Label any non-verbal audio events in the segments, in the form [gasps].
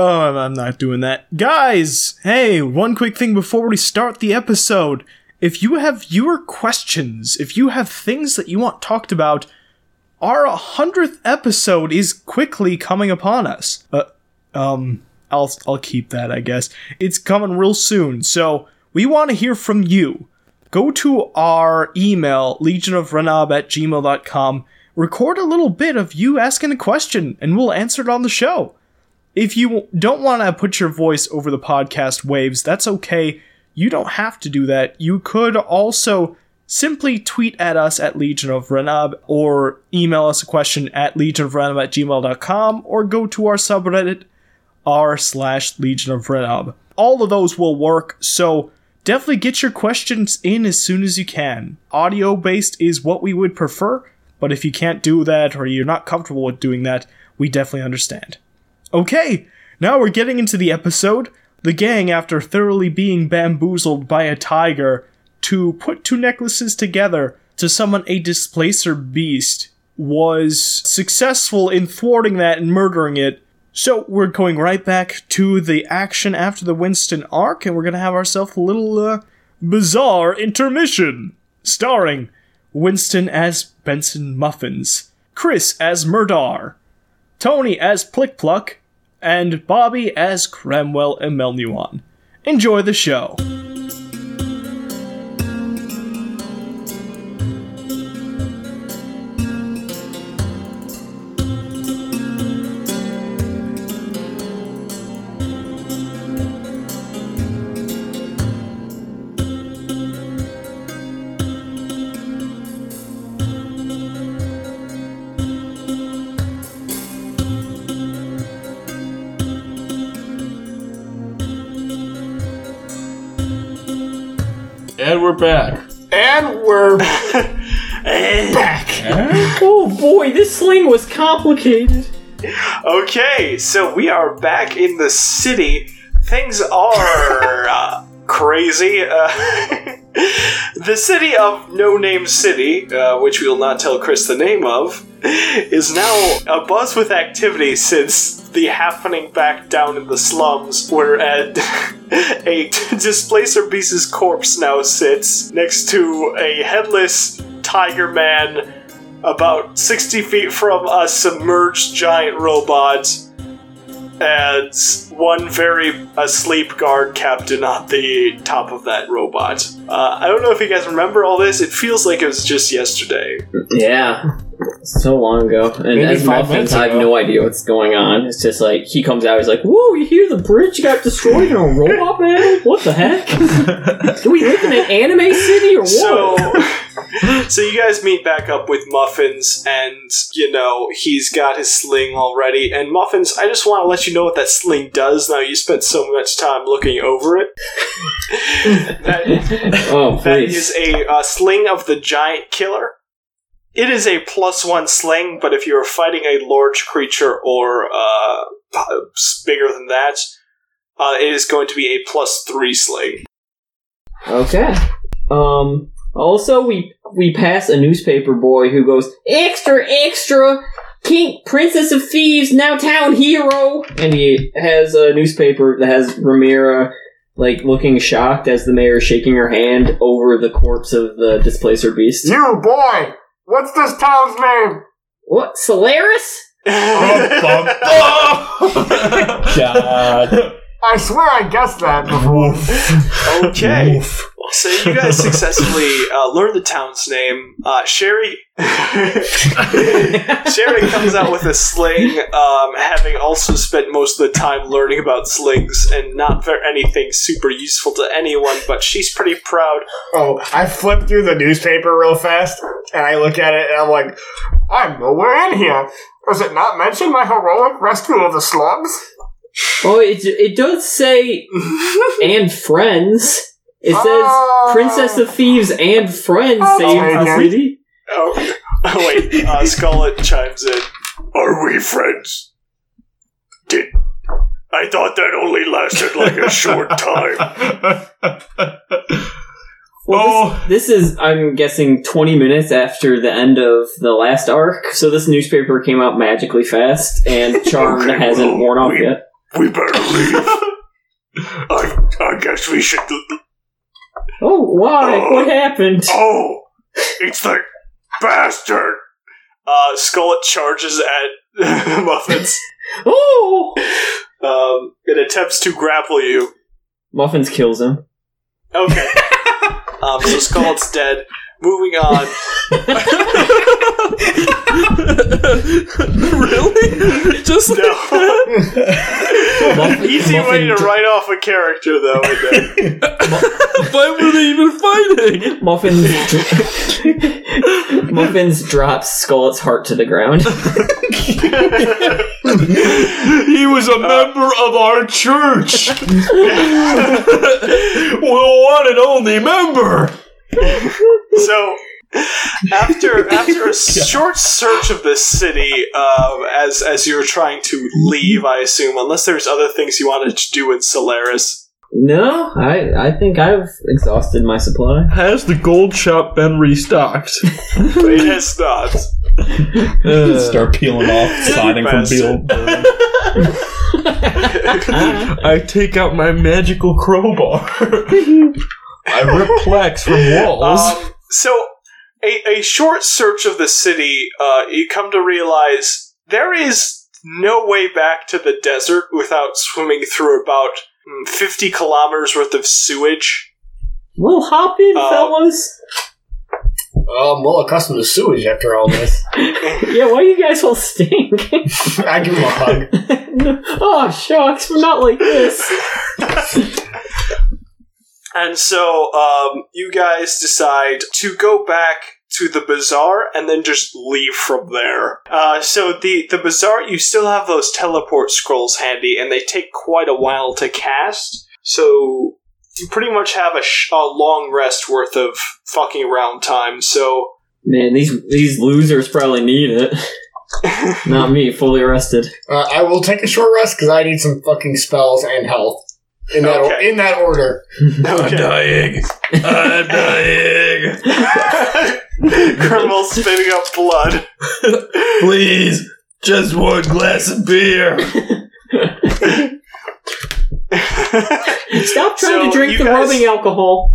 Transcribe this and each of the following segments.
Oh, I'm- not doing that. Guys, hey, one quick thing before we start the episode. If you have viewer questions, if you have things that you want talked about, our 100th episode is quickly coming upon us. Uh, um, I'll, I'll keep that, I guess. It's coming real soon, so we want to hear from you. Go to our email, legionofrenob at gmail.com, record a little bit of you asking a question, and we'll answer it on the show. If you don't want to put your voice over the podcast waves, that's okay. You don't have to do that. You could also simply tweet at us at Legion of Renob or email us a question at legionofrenob at gmail.com or go to our subreddit r slash Legion of Renob. All of those will work, so definitely get your questions in as soon as you can. Audio based is what we would prefer, but if you can't do that or you're not comfortable with doing that, we definitely understand. Okay, now we're getting into the episode. The gang, after thoroughly being bamboozled by a tiger to put two necklaces together to summon a displacer beast, was successful in thwarting that and murdering it. So we're going right back to the action after the Winston arc, and we're gonna have ourselves a little uh, Bazaar intermission, starring Winston as Benson Muffins, Chris as Mur'Dar, Tony as Plick Pluck, and Bobby as Cramwell Eymellnewon. Enjoy the show. And we're back. And we're [laughs] back. Oh boy, this sling was complicated. Okay, so we are back in the city. Things are [laughs] uh, crazy. Uh, [laughs] the city of No Name City, uh, which we will not tell Chris the name of, [laughs] is now abuzz with activity since the happening back down in the slums, where [laughs] a, a [laughs] displacer beast's corpse now sits next to a headless tiger man about 60 feet from a submerged giant robot and one very asleep guard captain on the top of that robot. Uh, I don't know if you guys remember all this. It feels like it was just yesterday. Yeah, so long ago. And Maybe as Muffins, I have no idea what's going on. It's just like he comes out, he's like, "Whoa, you hear the bridge got destroyed in a robot battle? What the heck? [laughs] Do we live in an anime city or what?" So, [laughs] so you guys meet back up with Muffins, and you know he's got his sling already. And Muffins, I just want to let you know what that sling does. Now you spent so much time looking over it. [laughs] that, oh, that please. is a uh, sling of the giant killer. It is a plus one sling, but if you're fighting a large creature or uh, bigger than that, uh, it is going to be a plus three sling. Okay. Um. Also, we we pass a newspaper boy who goes extra extra. King Princess of Thieves now town hero, and he has a newspaper that has Ramira like looking shocked as the mayor is shaking her hand over the corpse of the displacer beast. you boy. What's this town's name? What Solaris? [laughs] [laughs] God. I swear I guessed that before. Okay. So you guys [laughs] successfully uh, learned the town's name. Uh, Sherry [laughs] Sherry comes out with a sling, um, having also spent most of the time learning about slings and not for anything super useful to anyone, but she's pretty proud. Oh, I flip through the newspaper real fast, and I look at it, and I'm like, I'm nowhere in here. Does it not mention my heroic rescue of the slugs? Oh, it it does say and friends. It says Oh. Princess of Thieves and friends Oh, saved the city. Oh, oh wait, uh, Scarlet chimes in. Are we friends? Did I thought that only lasted like a short time? Well, Oh. this, this is, I'm guessing, 20 minutes after the end of the last arc, so this newspaper came out magically fast, and [laughs] Charm Okay, hasn't well, worn off we- yet. We better leave. [laughs] I, I guess we should. Oh, why? What happened? Oh, it's the bastard. Uh, Skullet charges at [laughs] Muffins. Oh! Um, it attempts to grapple you. Muffins kills him. Okay. [laughs] um, so Skullet's dead. Moving on. [laughs] really? Just like No. that? Muffin, Easy way to Muffin, write off a character, though. isn't it? [laughs] Why were they even fighting? Muffins, [laughs] Muffins drops Skullet's heart to the ground. He was a uh, member of our church. the one and only member. So after after a [laughs] short search of this city, um, as as you're trying to leave, I assume, unless there's other things you wanted to do in Solaris. no, I, I think I've exhausted my supply. Has the gold shop been restocked? [laughs] It has not. Uh, Start peeling off [laughs] siding from Beal. I take out my magical crowbar. I rip plaques from walls. Um, so, a, a short search of the city, uh, you come to realize there is no way back to the desert without swimming through about mm, 50 kilometers worth of sewage. We'll hop in, Uh, fellas. I'm well accustomed to sewage after all this. [laughs] Yeah, why you guys all stink? [laughs] I give him a hug. [laughs] oh, shucks, we're not like this. And so, um, you guys decide to go back to the bazaar and then just leave from there. Uh, so the, the bazaar, you still have those teleport scrolls handy, and they take quite a while to cast. So you pretty much have a, sh- a long rest worth of fucking around time. So Man, these these losers probably need it. [laughs] Not me, fully rested. Uh, I will take a short rest because I need some fucking spells and health. In that, or- Okay. in that order. [laughs] okay. dying. I'm dying. [laughs] [laughs] Criminal spitting up blood. Please, just one glass of beer. Stop trying So, to drink the guys- rubbing alcohol.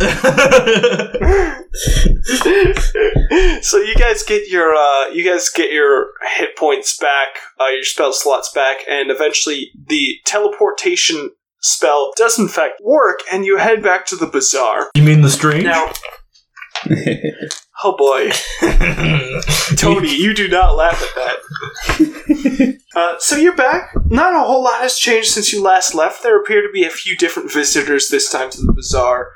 so you guys get your uh, you guys get your hit points back, uh, your spell slots back, and eventually the teleportation spell does in fact work, and you head back to the bazaar. you mean the strange? Now, [laughs] oh boy, [laughs] Tony, you do not laugh at that. [laughs] Uh, so you're back. Not a whole lot has changed since you last left. There appear to be a few different visitors this time to the bazaar.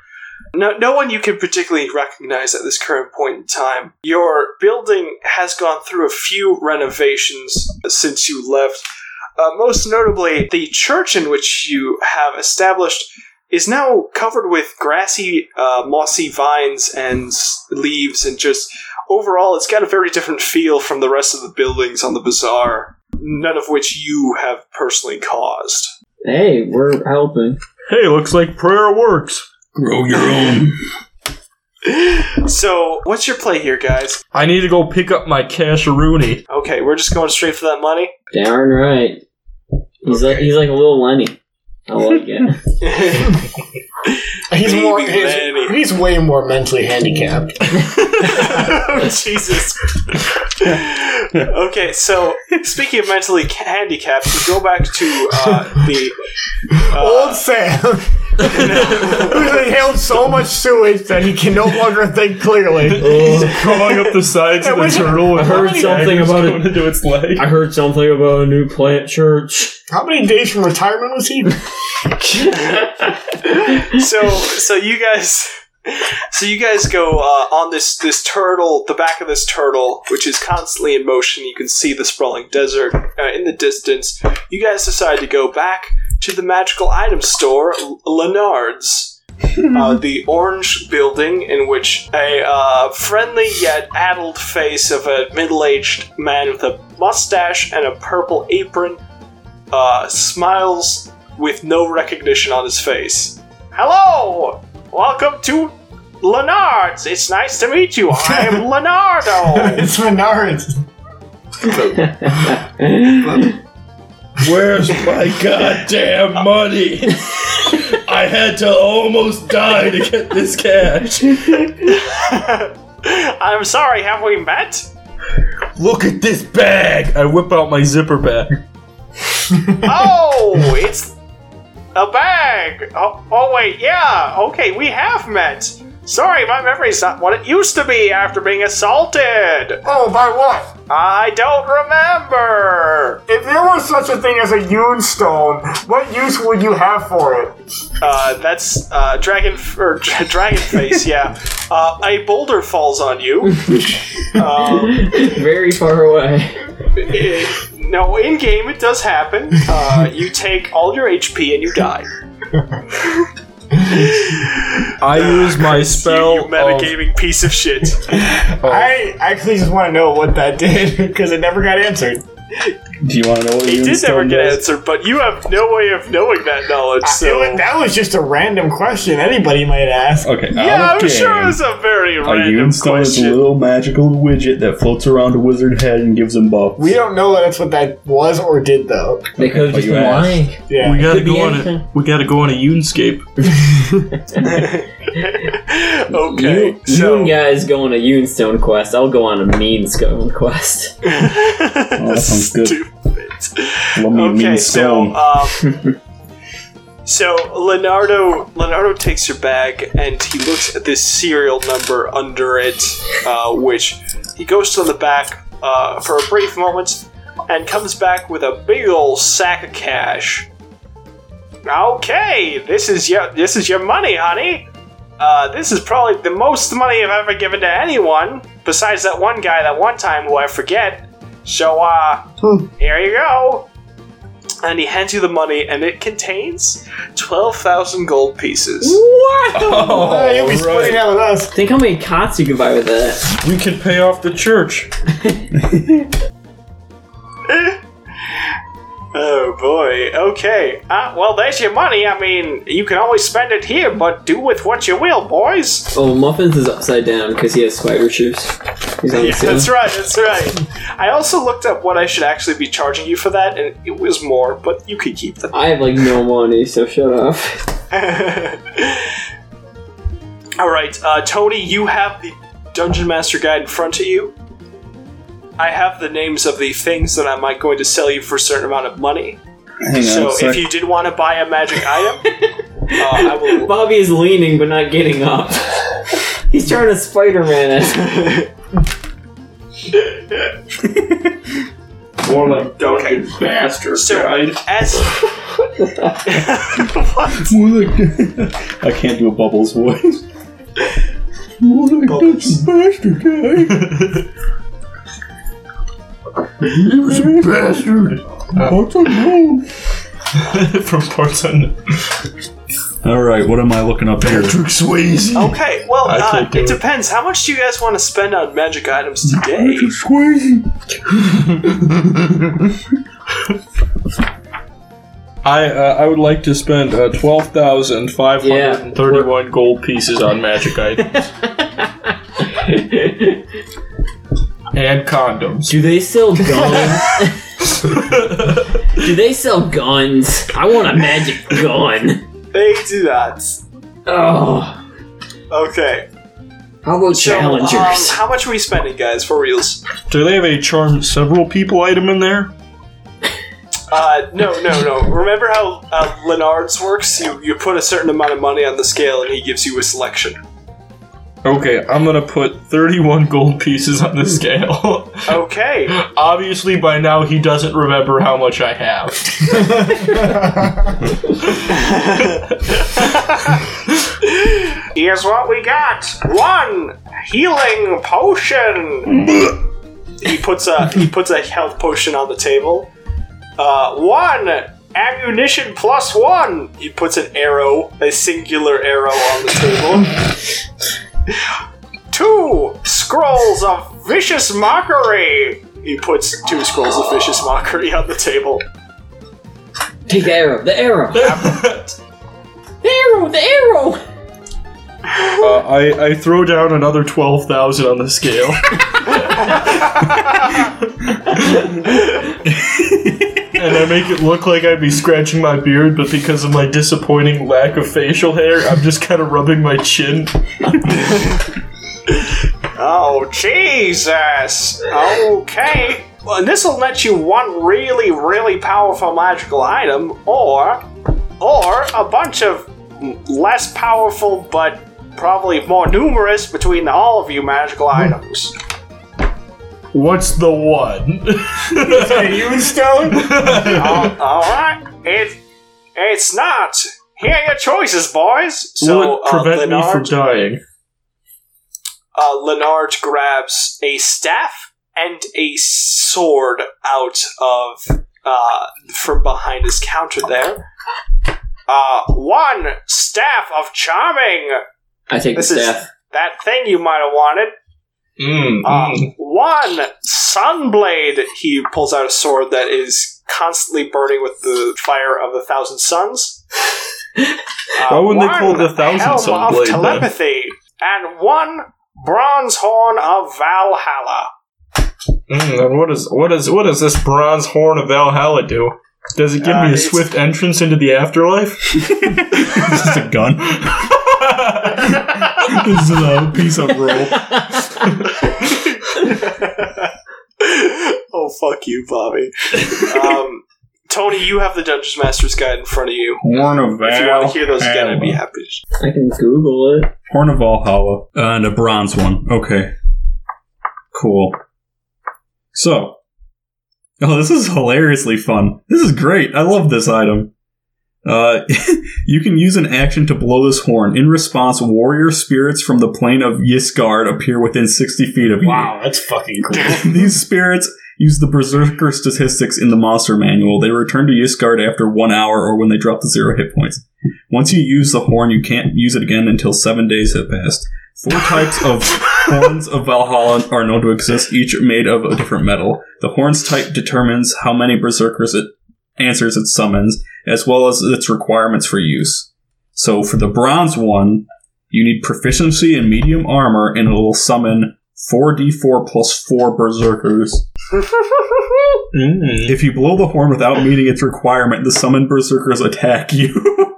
No, no one you can particularly recognize at this current point in time. Your building has gone through a few renovations since you left. Uh, most notably, the church in which you have established is now covered with grassy, uh, mossy vines and leaves, and just overall, it's got a very different feel from the rest of the buildings on the bazaar. None of which you have personally caused. Hey, we're helping. Hey, looks like prayer works. Grow your own. So, what's your play here, guys? I need to go pick up my casheroony. Okay, we're just going straight for that money. Darn right. He's like he's like a little Lenny. I like it. [laughs] [laughs] He's Baby more. He's, he's way more mentally handicapped. oh, [laughs] Jesus. okay, so speaking of mentally handicapped, we go back to uh, the. Old Uh, Sam, who's inhaled so much sewage that he can no longer think clearly. [laughs] He's crawling up the sides of the wait, turtle. I heard something about it. into its leg. I heard something about a new plant church. How many days from retirement was he? [laughs] so, so you guys. So you guys go uh, on this this turtle, the back of this turtle, which is constantly in motion. You can see the sprawling desert uh, in the distance. You guys decide to go back to the magical item store, L- Leonard's. uh, the orange building in which a uh, friendly yet addled face of a middle-aged man with a mustache and a purple apron uh, smiles with no recognition on his face. Hello! Welcome to Leonard's! It's nice to meet you. I am [laughs] Leonardo! it's Menards. [laughs] Where's my goddamn money? I had to almost die to get this cash. I'm sorry, have we met? Look at this bag! I whip out my zipper bag. Oh, it's a bag. Oh, oh, wait, yeah. Okay, we have met. Sorry, my memory's not what it used to be after being assaulted. Oh, by what? I don't remember. If there was such a thing as a Ioun stone, what use would you have for it? Uh, that's uh, dragon f- or [laughs] dragon face. Yeah. Uh, a boulder falls on you. [laughs] um, Very far away. it- [laughs] no, in game it does happen. Uh, you take all your HP and you die. I use my You, spell. you of- metagaming piece of shit. [laughs] I actually just want to know what that did [laughs] because it never got answered. Do you want to know what He Ian did never Stone get does? answered, but you have no way of knowing that knowledge. So was- that was just a random question anybody might ask. Okay, yeah, out I'm of sure it's a very a random Ioun stone is a little magical widget that floats around a wizard head and gives him buffs. We don't know that's what that was or did though. They could have just been lying. Yeah. We gotta go on anything. a. We gotta go on a Unescape. [laughs] [laughs] [laughs] okay, you, so you guys go on a Ioun stone quest. I'll go on a Mean Stone quest. [laughs] Oh, that sounds good. Stupid. Let me Okay, mean so um, [laughs] so Leonardo Leonardo takes your bag and he looks at this serial number under it, uh, which he goes to the back uh, for a brief moment and comes back with a big old sack of cash. Okay, this is your this is your money, honey. Uh, this is probably the most money I've ever given to anyone, besides that one guy that one time who I forget. So, uh, here you go. And he hands you the money, and it contains 12,000 gold pieces. What? Oh, [laughs] you'll be right. splitting out with us. Think how many cots you could buy with that. We could pay off the church. [laughs] [laughs] Oh boy, okay. Uh, well, there's your money. I mean, you can always spend it here, but do with what you will, boys. Oh, Muffins is upside down because he has spider shoes. Yeah, that's right, that's right. I also looked up what I should actually be charging you for that, and it was more, but you could keep them. I have like no money, so shut up. [laughs] All right, uh, Tony, you have the Dungeon Master Guide in front of you. I have the names of the things that I'm like, going to sell you for a certain amount of money. Hang So a sec. if you did want to buy a magic item, [laughs] uh, I will. Bobby is leaning but not getting up. [laughs] He's trying to Spider-Man it. [laughs] More like Okay. bastard So as what? More like I can't do a Bubbles voice. More like Bubbles. that's a bastard guy. He was a bastard. Parts unknown. [laughs] From parts unknown. All right, what am I looking up here? Patrick Swayze. Okay, well, I uh, can't do it it. depends. How much do you guys want to spend on magic items today? Patrick Swayze. [laughs] I uh, I would like to spend uh, twelve thousand five hundred and thirty-one gold pieces on magic items [laughs] and condoms. Do they sell [laughs] guns? [laughs] Do they sell guns? I want a magic gun. They do that. Oh, Okay. how about So, um, challengers? how much are we spending, guys, for reals? Do they have a charm several people item in there? Uh, no, no, no. Remember how uh, Leonard's works? You you put a certain amount of money on the scale, and he gives you a selection. Okay, I'm gonna put 31 gold pieces on the scale. Okay. [laughs] Obviously, by now he doesn't remember how much I have. [laughs] Here's what we got. One healing potion. [laughs] he puts a he puts a health potion on the table. Uh, one ammunition plus one. He puts an arrow, a singular arrow, on the table. Two scrolls of vicious mockery. He puts two scrolls of vicious mockery on the table. Take the arrow. The arrow. [laughs] The arrow. The arrow. Uh, I, I throw down another 12,000 on the scale. and I make it look like I'd be scratching my beard, but because of my disappointing lack of facial hair, I'm just kind of rubbing my chin. Oh, Jesus! Okay. Well, this will let you one really, really powerful magical item, or, or a bunch of less powerful but probably more numerous between all of you magical items. What's the one? you stone? [laughs] all, all right, it, it's not. Here are your choices, boys. So, Will it prevent uh, me from dying? uh, Leonard grabs a staff and a sword out of uh, from behind his counter there. Uh, one staff of charming. I take the This is that thing you might have wanted. Mm, Uh, mm. one sunblade. He pulls out a sword that is constantly burning with the fire of a thousand suns. Uh, [laughs] Why wouldn't they call it one the thousand helm sun blade, then? telepathy, and one bronze horn of Valhalla. Mm, and what is what is what does this bronze horn of Valhalla do? Does it give Uh, me a swift entrance into the afterlife? [laughs] This is a gun. [laughs] this is a piece of roll. [laughs] oh fuck you, Bobby. Um, Tony, you have the Dungeons Master's Guide in front of you. Horn of If you want to hear those again, I'd be Valhalla. happy. I can Google it. Horn of Valhalla. Uh, and a bronze one. Okay. Cool. So. Oh, this is hilariously fun. This is great. I love this item. Uh, [laughs] you can use an action to blow this horn. In response, warrior spirits from the plane of Ysgard appear within 60 feet of you. Wow, that's fucking cool. [laughs] These spirits use the Berserker statistics in the monster manual. They return to Ysgard after one hour or when they drop to zero hit points. Once you use the horn, you can't use it again until seven days have passed. Four [laughs] types of horns of Valhalla are known to exist, each made of a different metal. The horn's type determines how many Berserkers it answers it summons, as well as its requirements for use. So for the bronze one, you need proficiency in medium armor, and it will summon 4d4 plus 4 berserkers. Mm. If you blow the horn without meeting its requirement, the summoned berserkers attack you.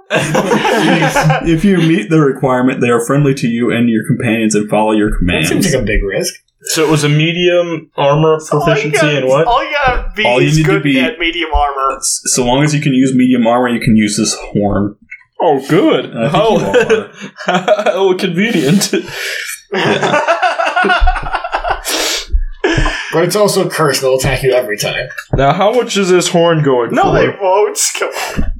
[laughs] if you meet the requirement, they are friendly to you and your companions and follow your commands. That commands. seems like a big risk. So it was a medium armor proficiency and what? All you gotta be All you is need to good be- at medium armor. so long as you can use medium armor, you can use this horn. Oh, good. I think you How, [laughs] how convenient. [laughs] But it's also cursed and it'll attack you every time. Now, how much is this horn going for? no, for? they won't. Come on.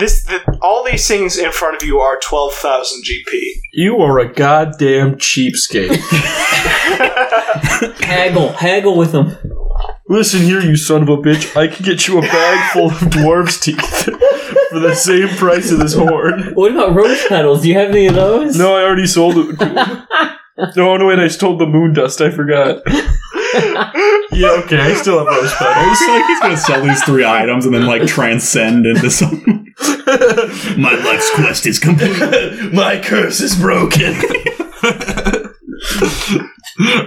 This, the, all these things in front of you are twelve thousand GP. You are a goddamn cheapskate. [laughs] Haggle, haggle with them. Listen here, you son of a bitch. I can get you a bag full of dwarves' teeth for the same price of this horn. What about rose petals? Do you have any of those? No, I already sold it. No, oh, no, wait, I stole the moon dust. I forgot. Yeah, okay, I still have rose petals. It's like he's gonna sell these three items and then like transcend into some. My life's quest is complete. [laughs] My curse is broken. [laughs]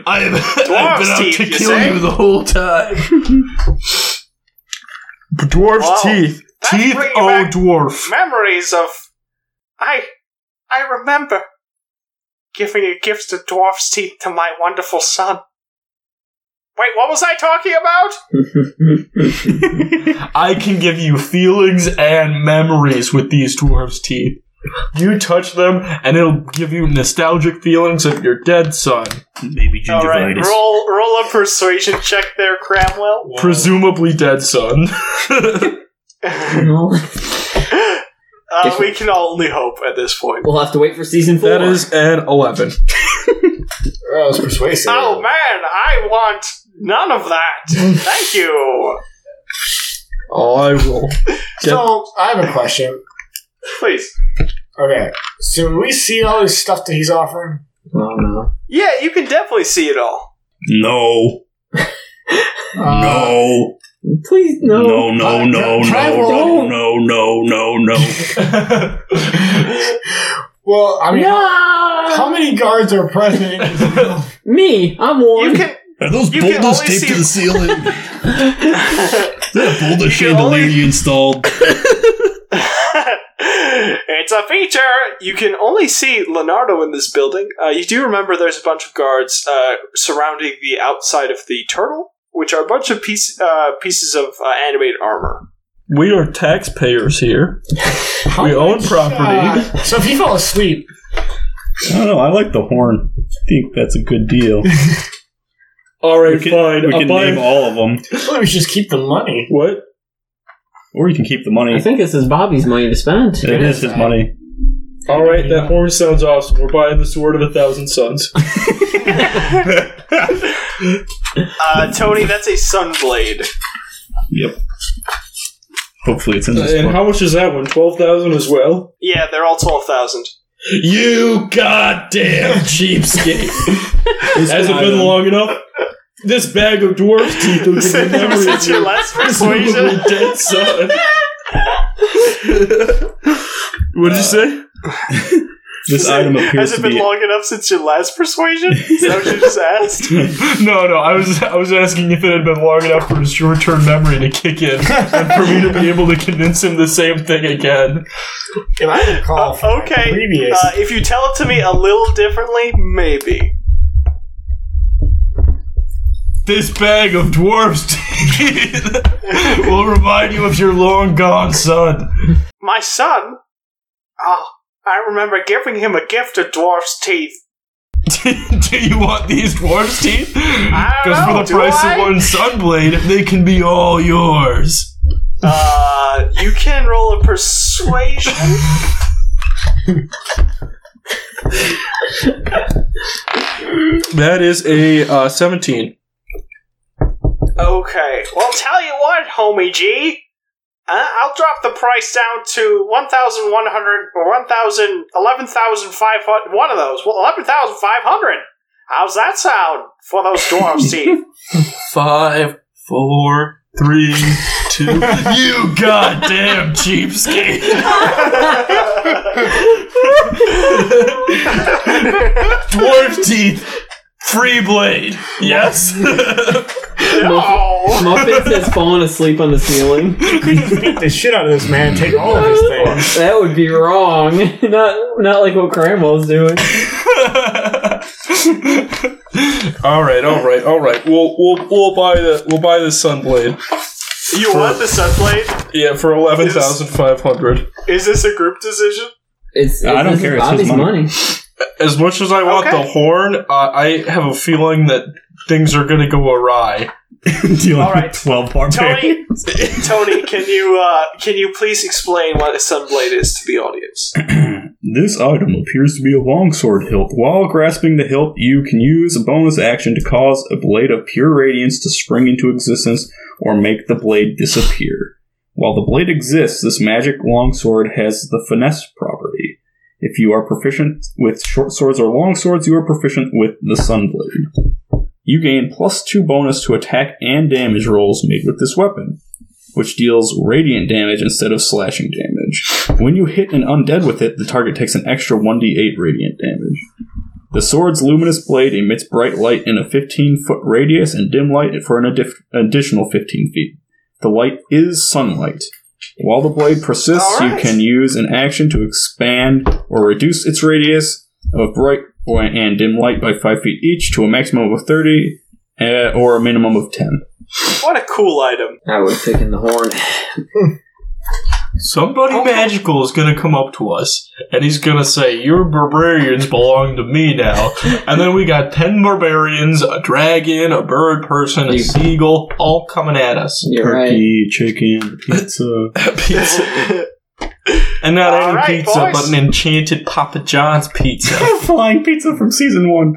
I have, I've been out teeth, to you kill say? you the whole time. Dwarf's Wow. teeth. That's Teeth, oh, dwarf. Memories of, I, I remember giving a gift of dwarf's teeth to my wonderful son. Wait, what was I talking about? [laughs] [laughs] I can give you feelings and memories with these dwarf's teeth. You touch them, and it'll give you nostalgic feelings of your dead son. Maybe All right, gingivitis. roll roll a persuasion check there, Cramwell. [laughs] Presumably dead son. Uh, we can only hope at this point. We'll have to wait for season four. that is an 11. That was persuasive. Oh man, I want none of that. Thank you. [laughs] Oh, I will. So, I have a question. Please. Okay, so we see all this stuff that he's offering. Oh no. Yeah, you can definitely see it all. No. [laughs] Uh, No. Please no. No, no, no, no, Try no, roll. no, no, no, no. [laughs] Well, I mean, No! how many guards are present in this building? Me, I'm one. You can Are those You can boulders only taped see- to the ceiling? [laughs] Pull the You can chandelier only- you installed. It's a feature. You can only see Leonardo in this building. Uh, you do remember there's a bunch of guards uh, surrounding the outside of the turtle, which are a bunch of piece, uh, pieces of uh, animated armor. We are taxpayers here. [laughs] We own property. Uh, so if you fall asleep, I don't know. I like the horn. I think that's a good deal. [laughs] All right, we can, fine. we I'll can buy- name all of them, well, we should just keep the money. What? Or you can keep the money. I think this is Bobby's money to spend. it is his money. All right, that horn sounds awesome. We're buying the sword of a thousand suns. [laughs] [laughs] Uh, Tony, that's a sunblade. Yep. Hopefully, it's in this and book. how much is that one? Twelve thousand as well. Yeah, they're all twelve thousand. You goddamn cheapskate! [laughs] Has it been long enough? This bag of dwarf's teeth will [laughs] give you memory of Since your your last presumably persuasion. dead son. [laughs] what did you say? [laughs] this item appears Has it to been be. long enough since your last persuasion? Is that what you just asked? No, no. I was I was asking if it had been long enough for his short-term memory to kick in, and for me to be able to convince him the same thing again. If I recall, from my okay. previous, Uh, if you tell it to me a little differently, maybe. This bag of dwarf's teeth [laughs] will remind you of your long gone son. My son? Oh, I remember giving him a gift of dwarf's teeth. [laughs] Do you want these dwarf's teeth? Because for the do price I? of one sunblade, they can be all yours. Uh, you can roll a persuasion. That is a uh, 17. Okay. Well, tell you what, homie G. Uh, I'll drop the price down to 1,100 or 1,000, 11,500. One of those. Well, 11,500. How's that sound for those dwarves' [laughs] teeth? Five, four, three, two. [laughs] you goddamn cheapskate! [laughs] Dwarf teeth, free blade. Yes. oh. Muppets [laughs] has fallen asleep on the ceiling. [laughs] we just beat the shit out of this man and take all of his things. [laughs] That would be wrong. Not not like what Cramel's doing. all right, all right, all right. We'll we'll we'll buy the we'll buy the sunblade. You want the sunblade? Yeah, for eleven thousand five hundred. Is this a group decision? It's, I don't this care, it's his Bobby's money. money. As much as I want Okay. the horn, uh, I have a feeling that things are going to go awry. [laughs] dealing All right. with 12 barbarians. Tony, [laughs] Tony, can you uh, can you please explain what a sunblade is to the audience? [clears throat] This item appears to be a longsword hilt. While grasping the hilt, you can use a bonus action to cause a blade of pure radiance to spring into existence or make the blade disappear. While the blade exists, this magic longsword has the finesse property. If you are proficient with short swords or long swords, you are proficient with the sunblade. You gain plus two bonus to attack and damage rolls made with this weapon which deals radiant damage instead of slashing damage. When you hit an undead with it, the target takes an extra 1d8 radiant damage. The sword's luminous blade emits bright light in a 15 foot radius and dim light for an addif- additional 15 feet. The light is sunlight. While the blade persists, you can use an action to expand or reduce its radius of bright and dim light by 5 feet each to a maximum of 30 uh, or a minimum of 10. What a cool item! I would have taken the horn. [laughs] Somebody Okay. magical is going to come up to us, and he's going to say, "Your barbarians belong to me now." [laughs] and then we got ten barbarians, a dragon, a bird person, a seagull, all coming at us. You're right. Turkey, chicken, [laughs] pizza. pizza, [laughs] and not All any right, pizza, boys. but an enchanted Papa John's pizza. Flying pizza from season one.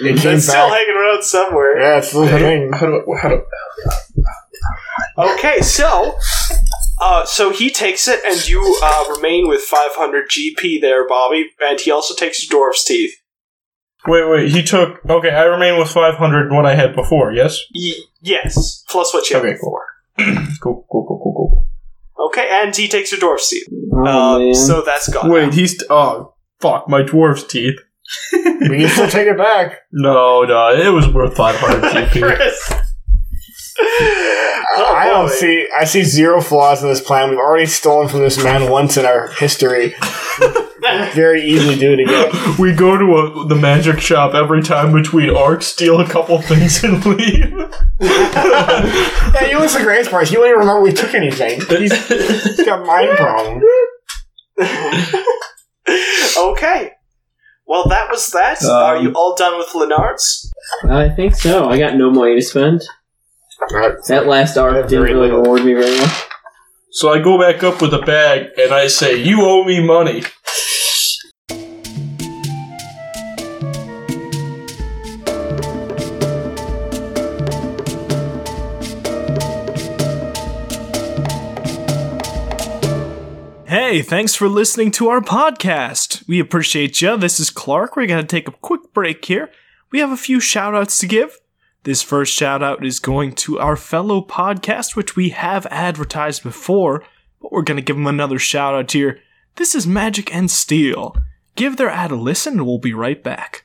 It came It's still hanging around somewhere. Yeah, it's the thing. how do, how do, Okay, so uh, so he takes it, and you uh, remain with 500 GP there, Bobby, and he also takes your dwarf's teeth. wait, wait. He took. Okay, I remain with five hundred. What I had before. Yes. Y- yes, plus what you had Okay. before. [clears throat] Cool. Cool. Cool. Cool. Cool. Okay, and he takes your dwarf's teeth. Oh, uh, so that's gone. Wait, he's. Oh, fuck! My dwarf's teeth. We can still take it back. [laughs] No, no, it was worth 500 GP. [laughs] Chris. I, oh don't see. I see zero flaws in this plan. We've already stolen from this man once in our history. [laughs] Very easily do it again. We go to a, the magic shop every time between arcs, steal a couple things, and leave. Yeah, you was the greatest part. He won't even remember we took anything. He's, he's got mind problems. okay. Well, that was that. Um, Are you all done with Leonard's? I think so. I got no money to spend. That last I arc didn't very really little. reward me very much. So I go back up with a bag and I say, "You owe me money." Hey, thanks for listening to our podcast. We appreciate you. This is Clark. We're going to take a quick break here. We have a few shout outs to give. This first shout out is going to our fellow podcast, which we have advertised before, but we're going to give them another shout out here. This is Magic and Steele. Give their ad a listen, and we'll be right back.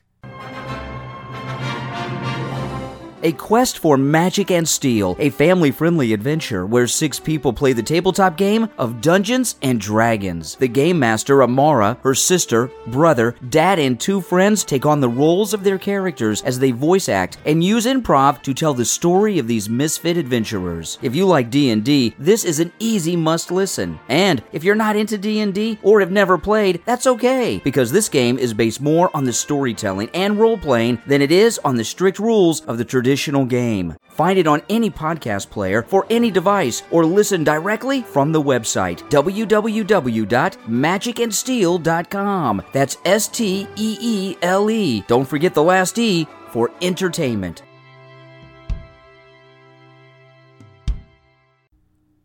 A quest for magic and steel, a family friendly adventure where six people play the tabletop game of Dungeons and Dragons. The game master, Amara, her sister, brother, dad, and two friends take on the roles of their characters as they voice act and use improv to tell the story of these misfit adventurers. If you like D&D, this is an easy must listen. And if you're not into D&D or have never played, that's okay because this game is based more on the storytelling and role playing than it is on the strict rules of the traditional game. Find it on any podcast player for any device or listen directly from the website www.magicandsteele.com. That's S T E E L E. Don't forget the last E for entertainment.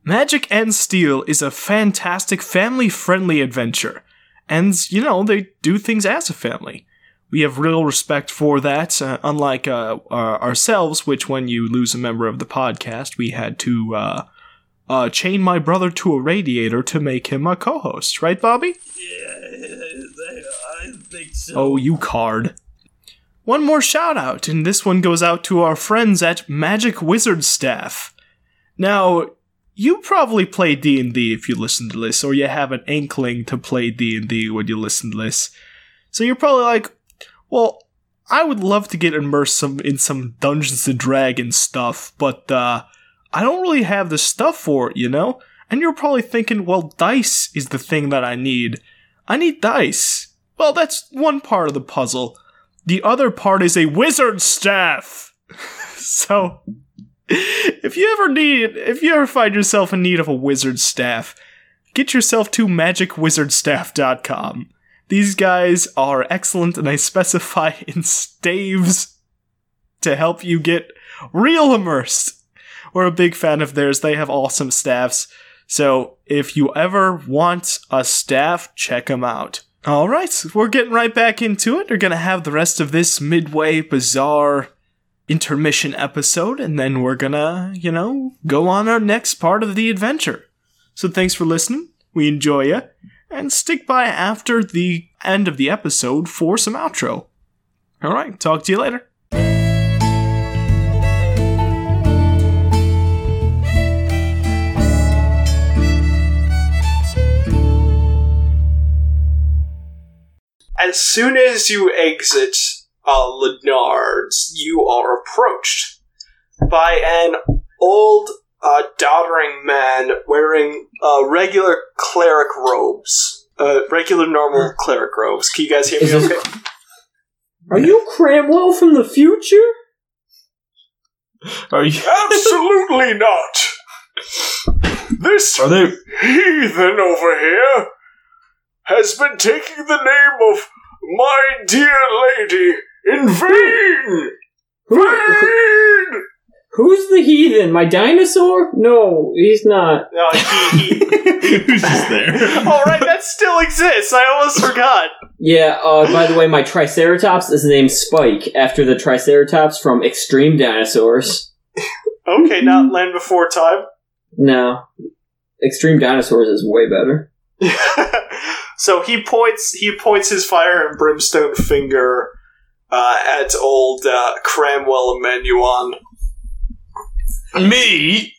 Magic and Steele is a fantastic family friendly adventure. And, you know, they do things as a family. We have real respect for that, uh, unlike uh, our- ourselves, which, when you lose a member of the podcast, we had to uh, uh, chain my brother to a radiator to make him a co host. Right, Bobby? Yeah, [laughs] I think so. Oh, you card. One more shout out, and this one goes out to our friends at Magic Wizard Staff. Now, you probably play D&D if you listen to this, or you have an inkling to play D&D when you listen to this. So you're probably like, well, I would love to get immersed some in some Dungeons and Dragons stuff, but uh, I don't really have the stuff for it, you know? And you're probably thinking, well, dice is the thing that I need. I need dice. Well, that's one part of the puzzle. The other part is a wizard staff. [laughs] so, if you ever need, if you ever find yourself in need of a wizard staff, get yourself to magicwizardstaff.com. These guys are excellent and they specify [laughs] in staves to help you get real immersed. We're a big fan of theirs. They have awesome staffs. So if you ever want a staff, check them out. All right, we're getting right back into it. We're going to have the rest of this midway bizarre intermission episode, and then we're going to, you know, go on our next part of the adventure. So thanks for listening. We enjoy you. And stick by after the end of the episode for some outro. All right, talk to you later. As soon as you exit uh, Leonard's, you are approached by an old, uh, doddering man wearing uh, regular cleric robes. Uh, regular, normal cleric robes. Can you guys hear me Is this- okay? Are you Cramwell from the future? Are you? Absolutely not! This Are they? heathen over here has been taking the name of my dear lady in vain! [laughs] Vain! Who's the heathen? My dinosaur? No, he's not. No, he, he, [laughs] Who's just there? All right, that still exists. I almost forgot. Yeah, uh, by the way, my Triceratops is named Spike after the Triceratops from Extreme Dinosaurs. Okay, not Land Before Time. [laughs] No. Extreme Dinosaurs is way better. so he points. He points his fire and brimstone finger uh, at old uh, Cramwell Emanuon. Me?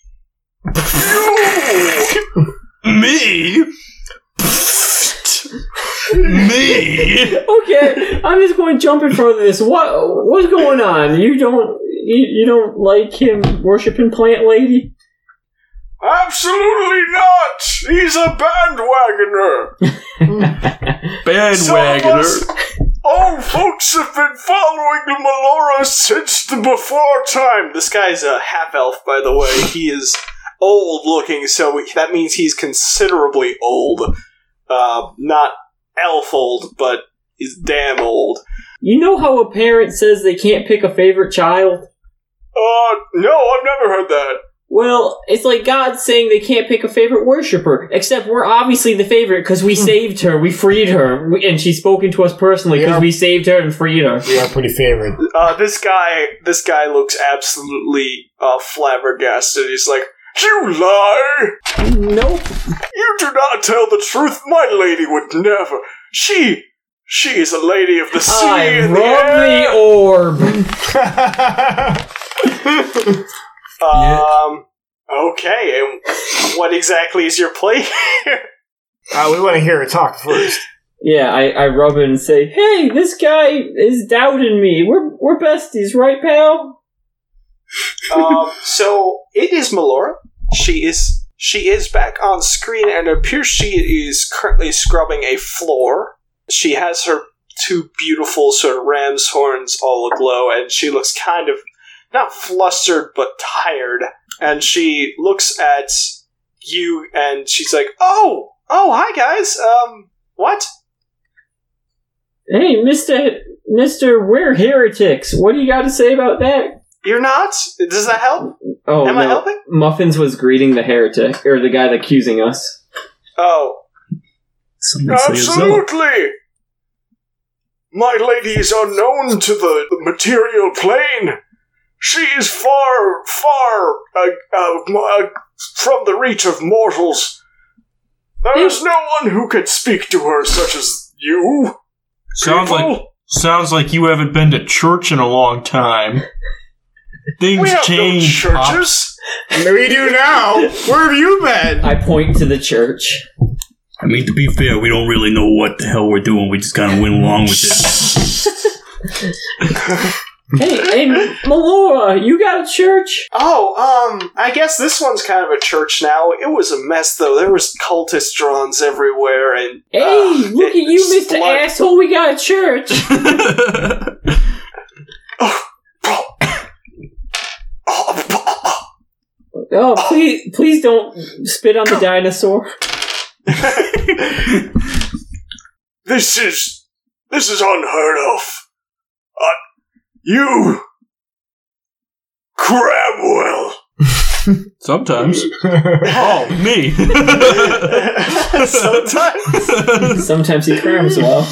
Me? Me? Okay, I'm just going to jump in front of this. What what's going on? You don't you, you don't like him worshiping plant lady? Absolutely not! He's a bandwagoner! [laughs] Bandwagoner. Old folks have been following the Melora since the before time. This guy's a half elf, by the way. He is old looking, so that means he's considerably old. Uh, not elf old, but he's damn old. You know how a parent says they can't pick a favorite child? Uh, no, I've never heard that. Well, it's like God saying they can't pick a favorite worshiper. Except we're obviously the favorite because we saved her, we freed her, we- and she's spoken to us personally because Yeah. we saved her and freed her. We are pretty favorite. Uh, this guy, this guy looks absolutely uh, flabbergasted. He's like, "You lie! Nope. You do not tell the truth. My lady would never. She, she is a lady of the sea I and the air." the orb. [laughs] [laughs] Um. Okay, and what exactly is your play here? uh, we want to hear her talk first. Yeah, I, I rub it and say, "Hey, this guy is doubting me. We're we're besties, right, pal?" um. [laughs] So it is Melora. She is she is back on screen, and it appears she is currently scrubbing a floor. She has her two beautiful sort of ram's horns all aglow, and she looks kind of not flustered but tired. And she looks at you, and she's like, "Oh, oh, hi guys. Um, what? Hey, Mister Mister, we're heretics. What do you got to say about that? You're not? Does that help? Oh Am no, I helping? Muffuns was greeting the heretic or the guy accusing us. Oh, Somebody say Zelda. Absolutely! My lady is unknown to the material plane. She is far, far uh, uh, uh, from the reach of mortals. There is no one who could speak to her such as you. Sounds like sounds like you haven't been to church in a long time. Things we have change. no Pops. churches. we do now. Where have you been? I point to the church. I mean, to be fair, we don't really know what the hell we're doing. We just kind of went along with it. [laughs] Hey, hey, Melora, you got a church? Oh, um, I guess this one's kind of a church now. It was a mess, though. There was cultist drawings everywhere, and Hey, uh, look at you, Mister Asshole. We got a church. [laughs] Oh, please, please don't spit on the dinosaur. [laughs] this is this is unheard of. You, Cramwell. [laughs] Sometimes. [laughs] oh, me. Sometimes Sometimes he crams well.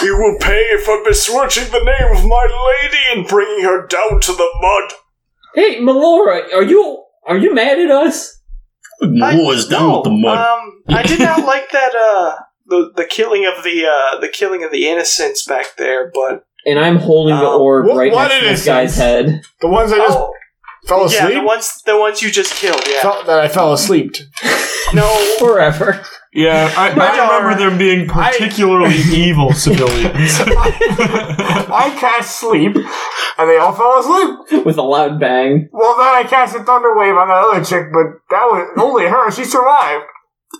you will pay for besmirching the name of my lady and bringing her down to the mud. Hey, Melora, are you are you mad at us? Mow us down with the mud. Um, I did not like that. Uh, the the killing of the uh the killing of the innocents back there, but And I'm holding the Um, orb right what next to this guy's head. The ones I just oh fell yeah, asleep. the ones the ones you just killed. Yeah, Fell- that I fell asleep. no, [laughs] Forever. yeah, I, I remember them being particularly [laughs] evil civilians. I cast sleep, and they all fell asleep. With a loud bang. Well, then I cast a thunder wave on that other chick, but that was only her. She survived.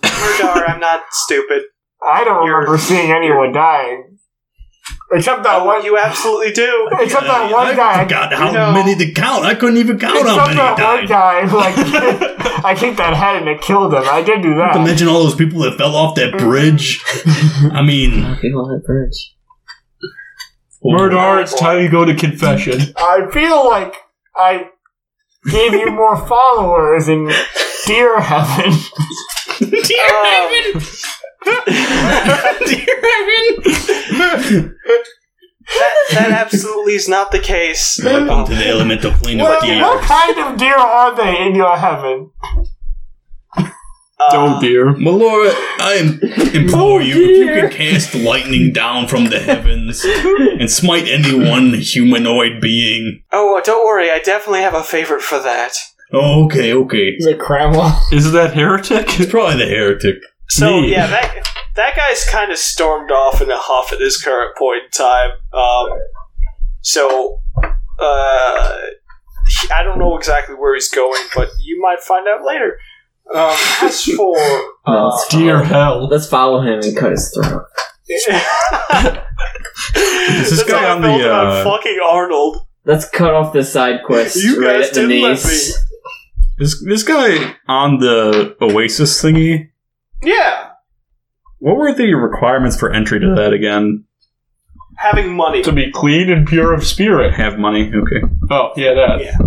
Mur'Dar, I'm not stupid. I don't You're- remember seeing anyone dying, except that Oh, one. you absolutely do. except that one I guy. forgot how you know- many to count. I couldn't even count how Except many that one died. guy, [laughs] like [laughs] I kicked that head and it killed him. I did do that. Not to mention all those people that fell off that mm. bridge. [laughs] I mean, People on that bridge. Oh. Mur'Dar, it's time you go to confession. I feel like I gave you more followers in Dear Heaven. Dear uh, Heaven. Um, that that absolutely is not the case. welcome to the elemental plane Well, of deer. what kind of deer are they in your heaven? Uh, dear. Melora, I implore Oh, you if you dear. can cast lightning down from the heavens and smite any one humanoid being. Oh, don't worry. I definitely have a favorite for that. Oh, okay, okay. Is it Cramwell? Is that heretic? It's probably the heretic. So Me. yeah, that that guy's kind of stormed off in a huff at this current point in time. Um, so uh, he- I don't know exactly where he's going, but you might find out later. Um, as for [laughs] uh, let's Dear follow- hell. Let's follow him and cut his throat. [laughs] is this guy on the, uh, fucking Arnold? Let's cut off the side quest You right guys at the didn't let knees. Is this guy on the Oasis thingy? Yeah, What were the requirements for entry to that again? having money. To be clean and pure of spirit. Have money? Okay. Oh, yeah, that. Yeah.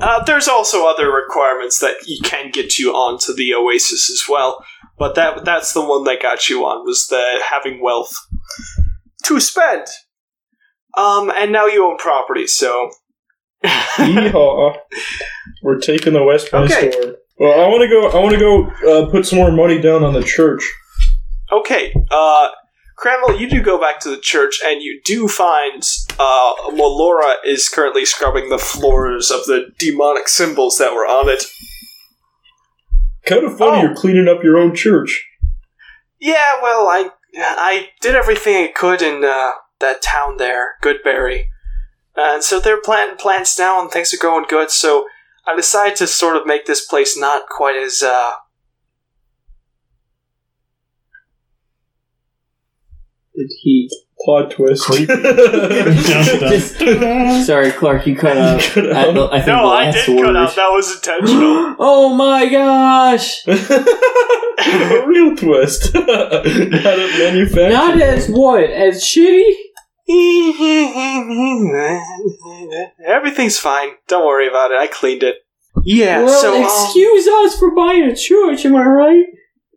Uh, there's also other requirements that you can get you onto the Oasis as well, but that that's the one that got you on was the having wealth to spend. Um, and now you own property, so Yeehaw. [laughs] We're taking the West by Okay. storm. Well, I want to go. I want to go uh, put some more money down on the church. okay. Uh, Cramwell, you do go back to the church, and you do find uh, Melora is currently scrubbing the floors of the demonic symbols that were on it. Kind of funny. Oh. You're cleaning up your own church. Yeah, well, I I did everything I could in uh, that town there, Goodberry, and so they're planting plants now, and things are going good. So I decided to sort of make this place not quite as uh, Did he? Plot twist. Just, [laughs] [laughs] sorry, Clark, you cut out. [laughs] Cut At out. the, I think no, I last did word. cut out. That was intentional. [gasps] Oh my gosh! a real twist. Not a manufactured. Not as what? As shitty? [laughs] Everything's fine. Don't worry about it. I cleaned it. Yeah. well, so um, excuse us for buying a church. Am I right?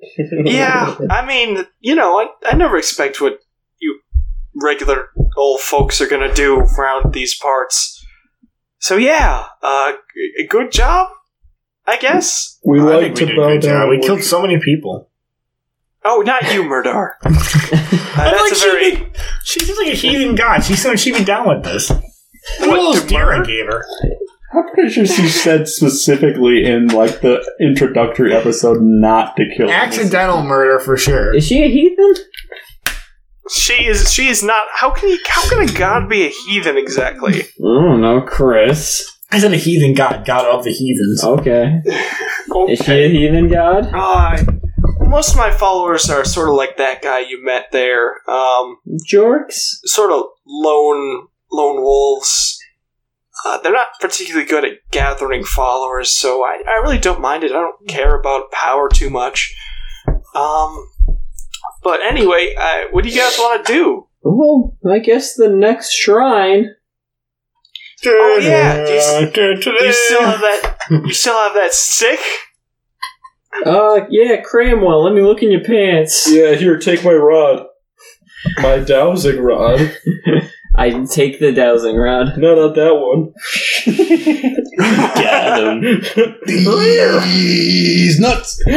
[laughs] yeah, I mean, you know, I, I never expect what you regular old folks are gonna do around these parts. So yeah, uh, g- good job, I guess. We I like to we did a bow good job. down. We killed so many people. Oh, not you, Mur'Dar. [laughs] Uh, I'm like, that's a very. she, she seems like a heathen god. She said she'd be down with this. Look at all What, those to deer I gave her. I'm pretty sure she said specifically in like the introductory episode not to kill. Accidental murder for sure. Is she a heathen? She is. She is not. How can he? How can a god be a heathen exactly? I don't know, Chris. I said a heathen god, god of the heathens. Okay. [laughs] Is she a heathen god? Uh, most of my followers are sort of like that guy you met there. Um, Jorks? sort of lone lone wolves. Uh, they're not particularly good at gathering followers, so I, I really don't mind it. I don't care about power too much. Um, but anyway, uh, what do you guys want to do? Well, I guess the next shrine. Oh yeah, do you, do [laughs] you still have that? You still have that stick? Uh, yeah, Cramwell, let me look in your pants. Yeah, here, take my rod. My dowsing rod. [laughs] I take the dowsing rod. No, not that one. Got him. He's nuts. [laughs]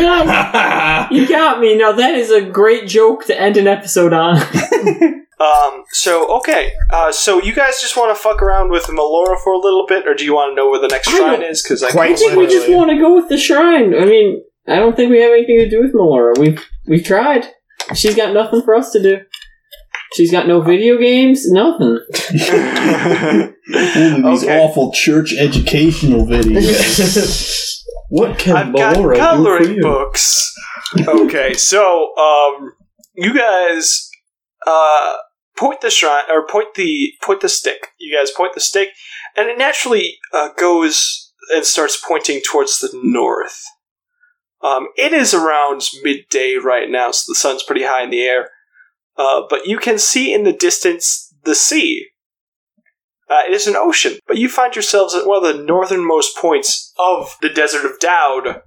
You got me. Now that is a great joke to end an episode on. [laughs] Um. So okay. Uh. So you guys just want to fuck around with Melora for a little bit, or do you want to know where the next I shrine is? Because I I think we just want to go with the shrine. I mean, I don't think we have anything to do with Melora. We've we've tried. She's got nothing for us to do. She's got no video games, nothing. [laughs] Only these Okay. awful church educational videos. [laughs] what can I've got Melora do for coloring you? books. Okay, so um, you guys uh point the shrine or point the point the stick. You guys point the stick, and it naturally uh, goes and starts pointing towards the north. Um, it is around midday right now, so the sun's pretty high in the air. Uh, but you can see in the distance the sea. Uh, it is an ocean, but you find yourselves at one of the northernmost points of the desert of Dowd,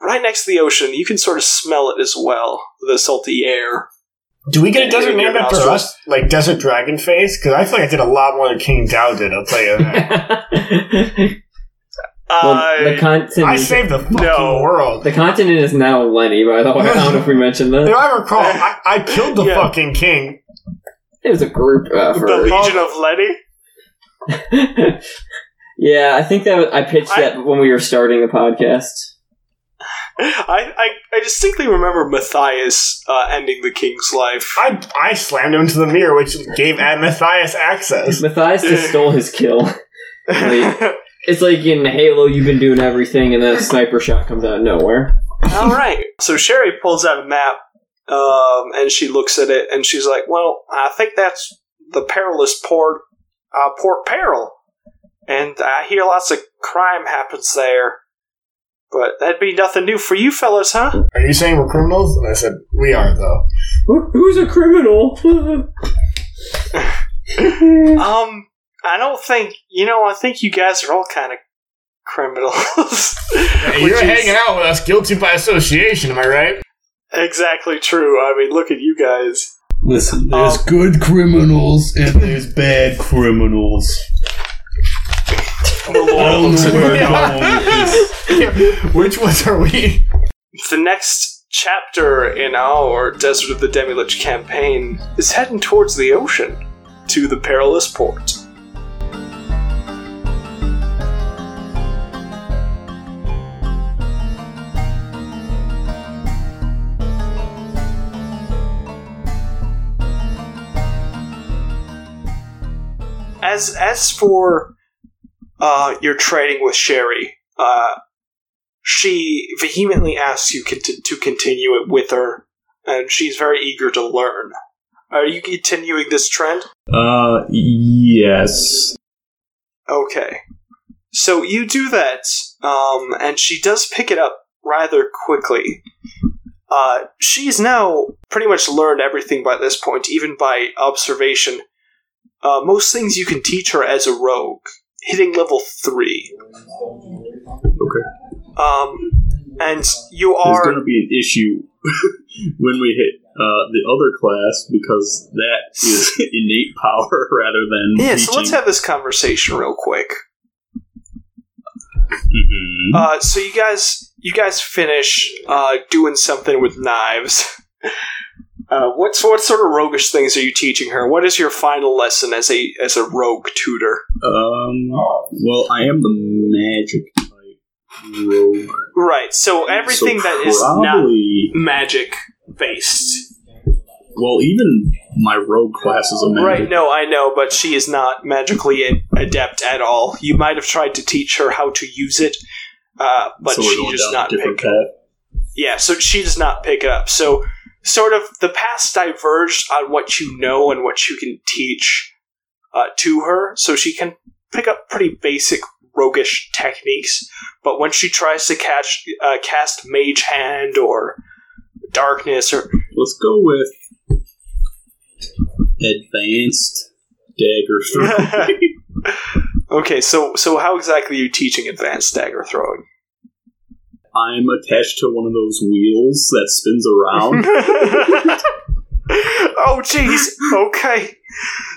right next to the ocean. You can sort of smell it as well, the salty air. Do we get a desert name after nostrils. us? Like Desert Dragon Face? Because I feel like I did a lot more than King Dow did, I'll tell you that. [laughs] Well, Uh, the continent. I saved the fucking No. world. the continent is now Lenny. By the way, I don't know if we mentioned If that. I recall, [laughs] I, I killed the Yeah. fucking king. It was a group the. Legion of Lenny? [laughs] yeah, I think that was, I pitched I- that when we were starting the podcast. [sighs] I, I, I distinctly remember Matthias uh, ending the king's life. I, I slammed him into the mirror, which gave Matthias access. Matthias just [laughs] stole his kill. Like, it's like in Halo, you've been doing everything, and then a sniper shot comes out of nowhere. All right. So Sherry pulls out a map, um, and she looks at it, and she's like, "Well, I think that's the perilous port, uh, Port Peril, and I hear lots of crime happens there. But that'd be nothing new for you fellas, huh? Are you saying we're criminals? And I said, we are, though. Who- Who's a criminal? [laughs] Um, I don't think you know. I think you guys are all kind of criminals. Hey, [laughs] you're is hanging out with us, guilty by association, am I right? Exactly true. I mean, look at you guys. Listen, there's Um, good criminals and [laughs] there's bad criminals. The Lord I don't looks know at where her. I'm going with this. [laughs] Which ones are we? The next chapter in our Desert of the Demilich campaign is heading towards the ocean, to the perilous port. As as for uh, your trading with Sherry, uh, she vehemently asks you to continue it with her, and she's very eager to learn. Are you continuing this trend? Uh, yes. Okay. So you do that, um, and she does pick it up rather quickly. Uh, she's now pretty much learned everything by this point, even by observation. Uh, most things you can teach her as a rogue, hitting level 3. Okay. Um, and you There's are. going to be an issue [laughs] when we hit uh, the other class because that is [laughs] innate power [laughs] rather than. Yeah, so let's have this conversation real quick. Mhm. Uh, so you guys, you guys finish uh, doing something with knives. Uh, what's what sort of roguish things are you teaching her? What is your final lesson as a as a rogue tutor? Um. Well, I am the magic type rogue. Right. So everything so that is not magic based. Well, even my rogue class is a magic. Right. No, I know, but she is not magically adept at all. You might have tried to teach her how to use it, uh, but so she does not pick path. Yeah, so she does not pick up. So, sort of, the paths diverged on what you know and what you can teach uh, to her, so she can pick up pretty basic roguish techniques. But when she tries to catch uh, cast Mage Hand or Darkness or Let's go with advanced dagger throwing. [laughs] okay, so so how exactly are you teaching advanced dagger throwing? I'm attached to one of those wheels that spins around. [laughs] oh, jeez. Okay.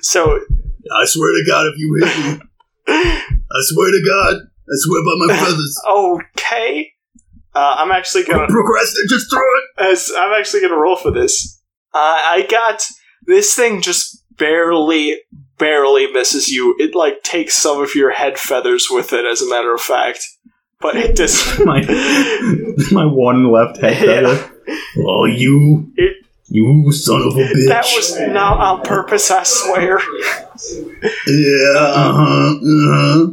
So I swear to God, if you hit me, [laughs] I swear to God, I swear by my brothers. okay. Uh, I'm actually gonna Procrastinate, just throw it. as I'm actually gonna roll for this. Uh, I got this thing just barely, barely misses you. It like takes some of your head feathers with it, as a matter of fact. But it just [laughs] my my one left head Yeah. Oh, you, It- you son of a bitch. that was not on purpose. I swear. yeah, uh huh, uh huh.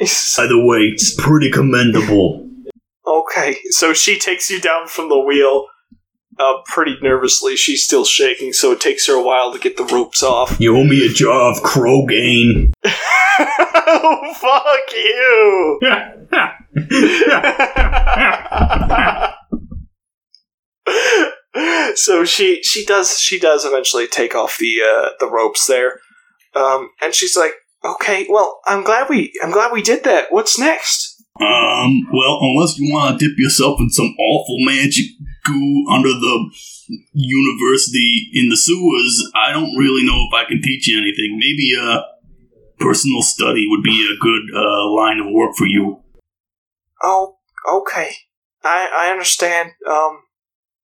It's- By the way, it's pretty commendable. okay, so she takes you down from the wheel. Uh, pretty nervously. She's still shaking, so it takes her a while to get the ropes off. You owe me a jar of Krogain. oh, [laughs] [laughs] fuck you! [laughs] so she she does she does eventually take off the uh, the ropes there, um, and she's like, "Okay, well, I'm glad we I'm glad we did that. What's next?" Um, well, unless you want to dip yourself in some awful magic goo under the university in the sewers, I don't really know if I can teach you anything. Maybe, a personal study would be a good uh, line of work for you. Oh, okay. I I understand. Um,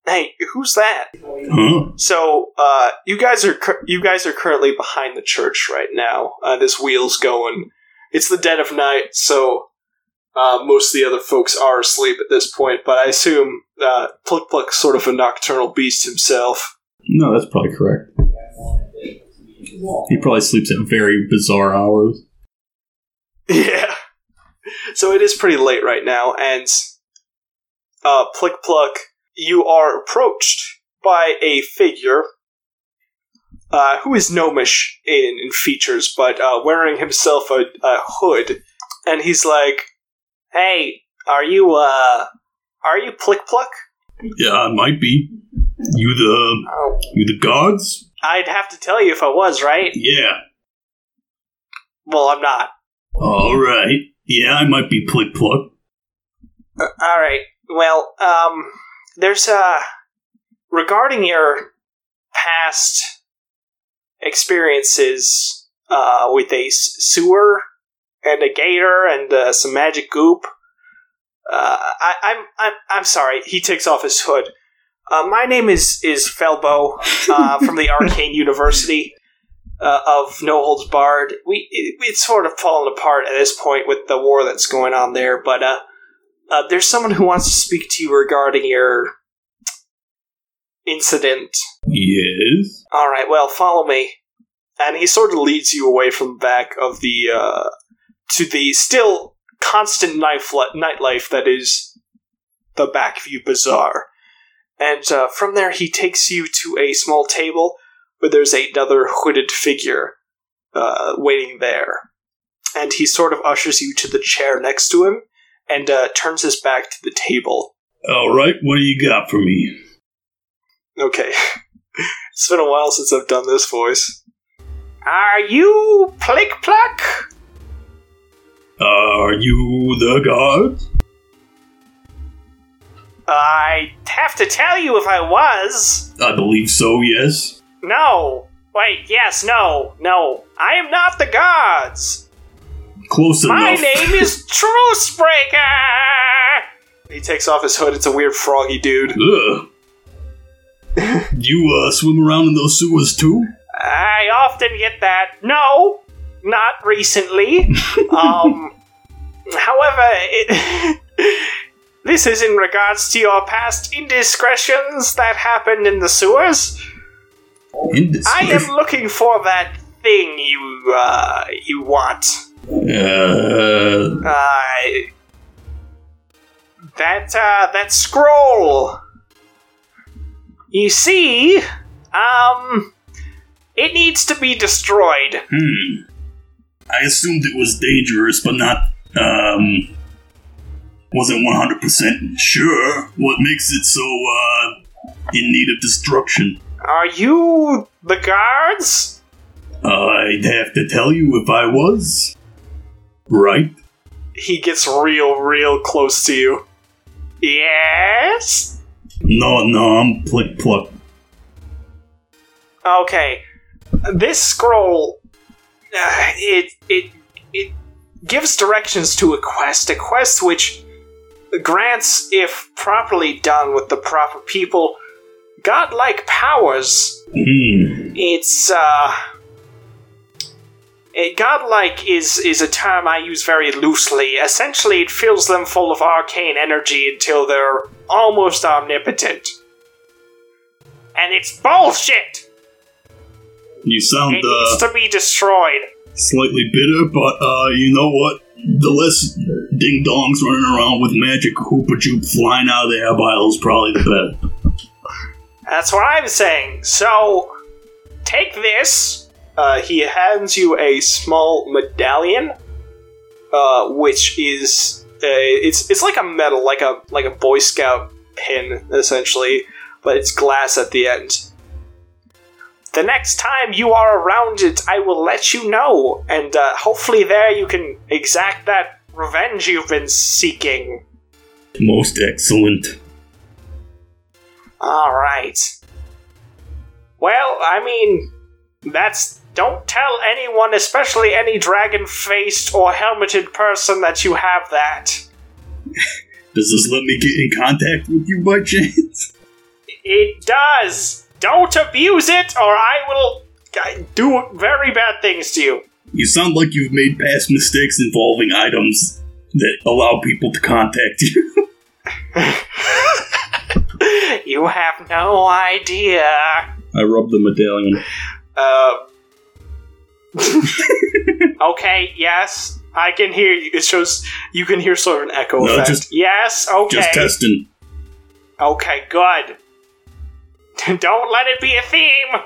hey, who's that? Huh? So, uh, you guys are cur- you guys are currently behind the church right now. Uh, this wheel's going. It's the dead of night, so uh, most of the other folks are asleep at this point. But I assume uh, Pluck Pluck's sort of a nocturnal beast himself. No, that's probably correct. He probably sleeps at very bizarre hours. [laughs] Yeah. So it is pretty late right now, and uh, Plick Pluck, you are approached by a figure uh, who is gnomish in, in features, but uh, wearing himself a, a hood, and he's like, "Hey, are you uh, are you Plick Pluck?" Yeah, I might be. You the Oh, you the gods? I'd have to tell you if I was right. Yeah. Well, I'm not. All right. Yeah, I might be Plick Pluck. Uh, all right. Well, um, there's uh, regarding your past experiences uh, with a sewer and a gator and uh, some magic goop. Uh, I, I'm I'm I'm sorry. He takes off his hood. Uh, my name is is Felbo uh, [laughs] from the Arcane University uh, of No Holds Barred. We it, it's sort of fallen apart at this point with the war that's going on there, but uh, uh, there's someone who wants to speak to you regarding your incident. Yes. All right, well, follow me. And he sort of leads you away from the back of the uh, to the still constant knife nightlife that is the Backview Bazaar. And uh, from there, he takes you to a small table where there's another hooded figure uh, waiting there. And he sort of ushers you to the chair next to him and uh, turns his back to the table. All right. What do you got for me? Okay. [laughs] it's been a while since I've done this voice. Are you Plick Pluck? Are you the gods? I'd have to tell you if I was. I believe so. Yes. No. Wait, yes, no, no. I am not the gods. Close My enough. My name is [laughs] Trucebreaker! He takes off his hood. It's a weird froggy dude. Ugh. you uh, swim around in those sewers too? I often get that. No, not recently. [laughs] um, however, it, [laughs] this is in regards to your past indiscretions that happened in the sewers. I am looking for that thing you uh, you want. Uh, Uh, that uh, that scroll. You see, um, it needs to be destroyed. hmm. I assumed it was dangerous, but not, um, wasn't 100% sure what makes it so, uh, in need of destruction. Are you the guards? I'd have to tell you if I was. Right? He gets real, real close to you. Yes. No, no, I'm Plick Pluck. Okay. This scroll, uh, it it it gives directions to a quest. A quest which grants, if properly done with the proper people, godlike powers. Hmm. It's uh. A godlike is is a term I use very loosely. Essentially, it fills them full of arcane energy until they're almost omnipotent. And it's bullshit! You sound, It needs uh, to be destroyed. slightly bitter, but, uh, you know what? The less ding dongs running around with magic hoopa joop flying out of the eyeballs is probably the better. That's what I'm saying. So, take this. Uh, he hands you a small medallion, uh, which is a, it's it's like a medal, like a like a Boy Scout pin, essentially, but it's glass at the end. The next time you are around it, I will let you know, and uh, hopefully there you can exact that revenge you've been seeking. Most excellent. All right. Well, I mean, that's don't tell anyone, especially any dragon faced or helmeted person, that you have that. Does this let me get in contact with you by chance? It does! Don't abuse it, or I will do very bad things to you. You sound like you've made past mistakes involving items that allow people to contact you. [laughs] [laughs] you have no idea. I rub the medallion. Uh. [laughs] okay, yes, I can hear you. It shows you can hear sort of an echo No, effect. just- yes, okay. Just testing. Okay, good. [laughs] Don't let it be a theme.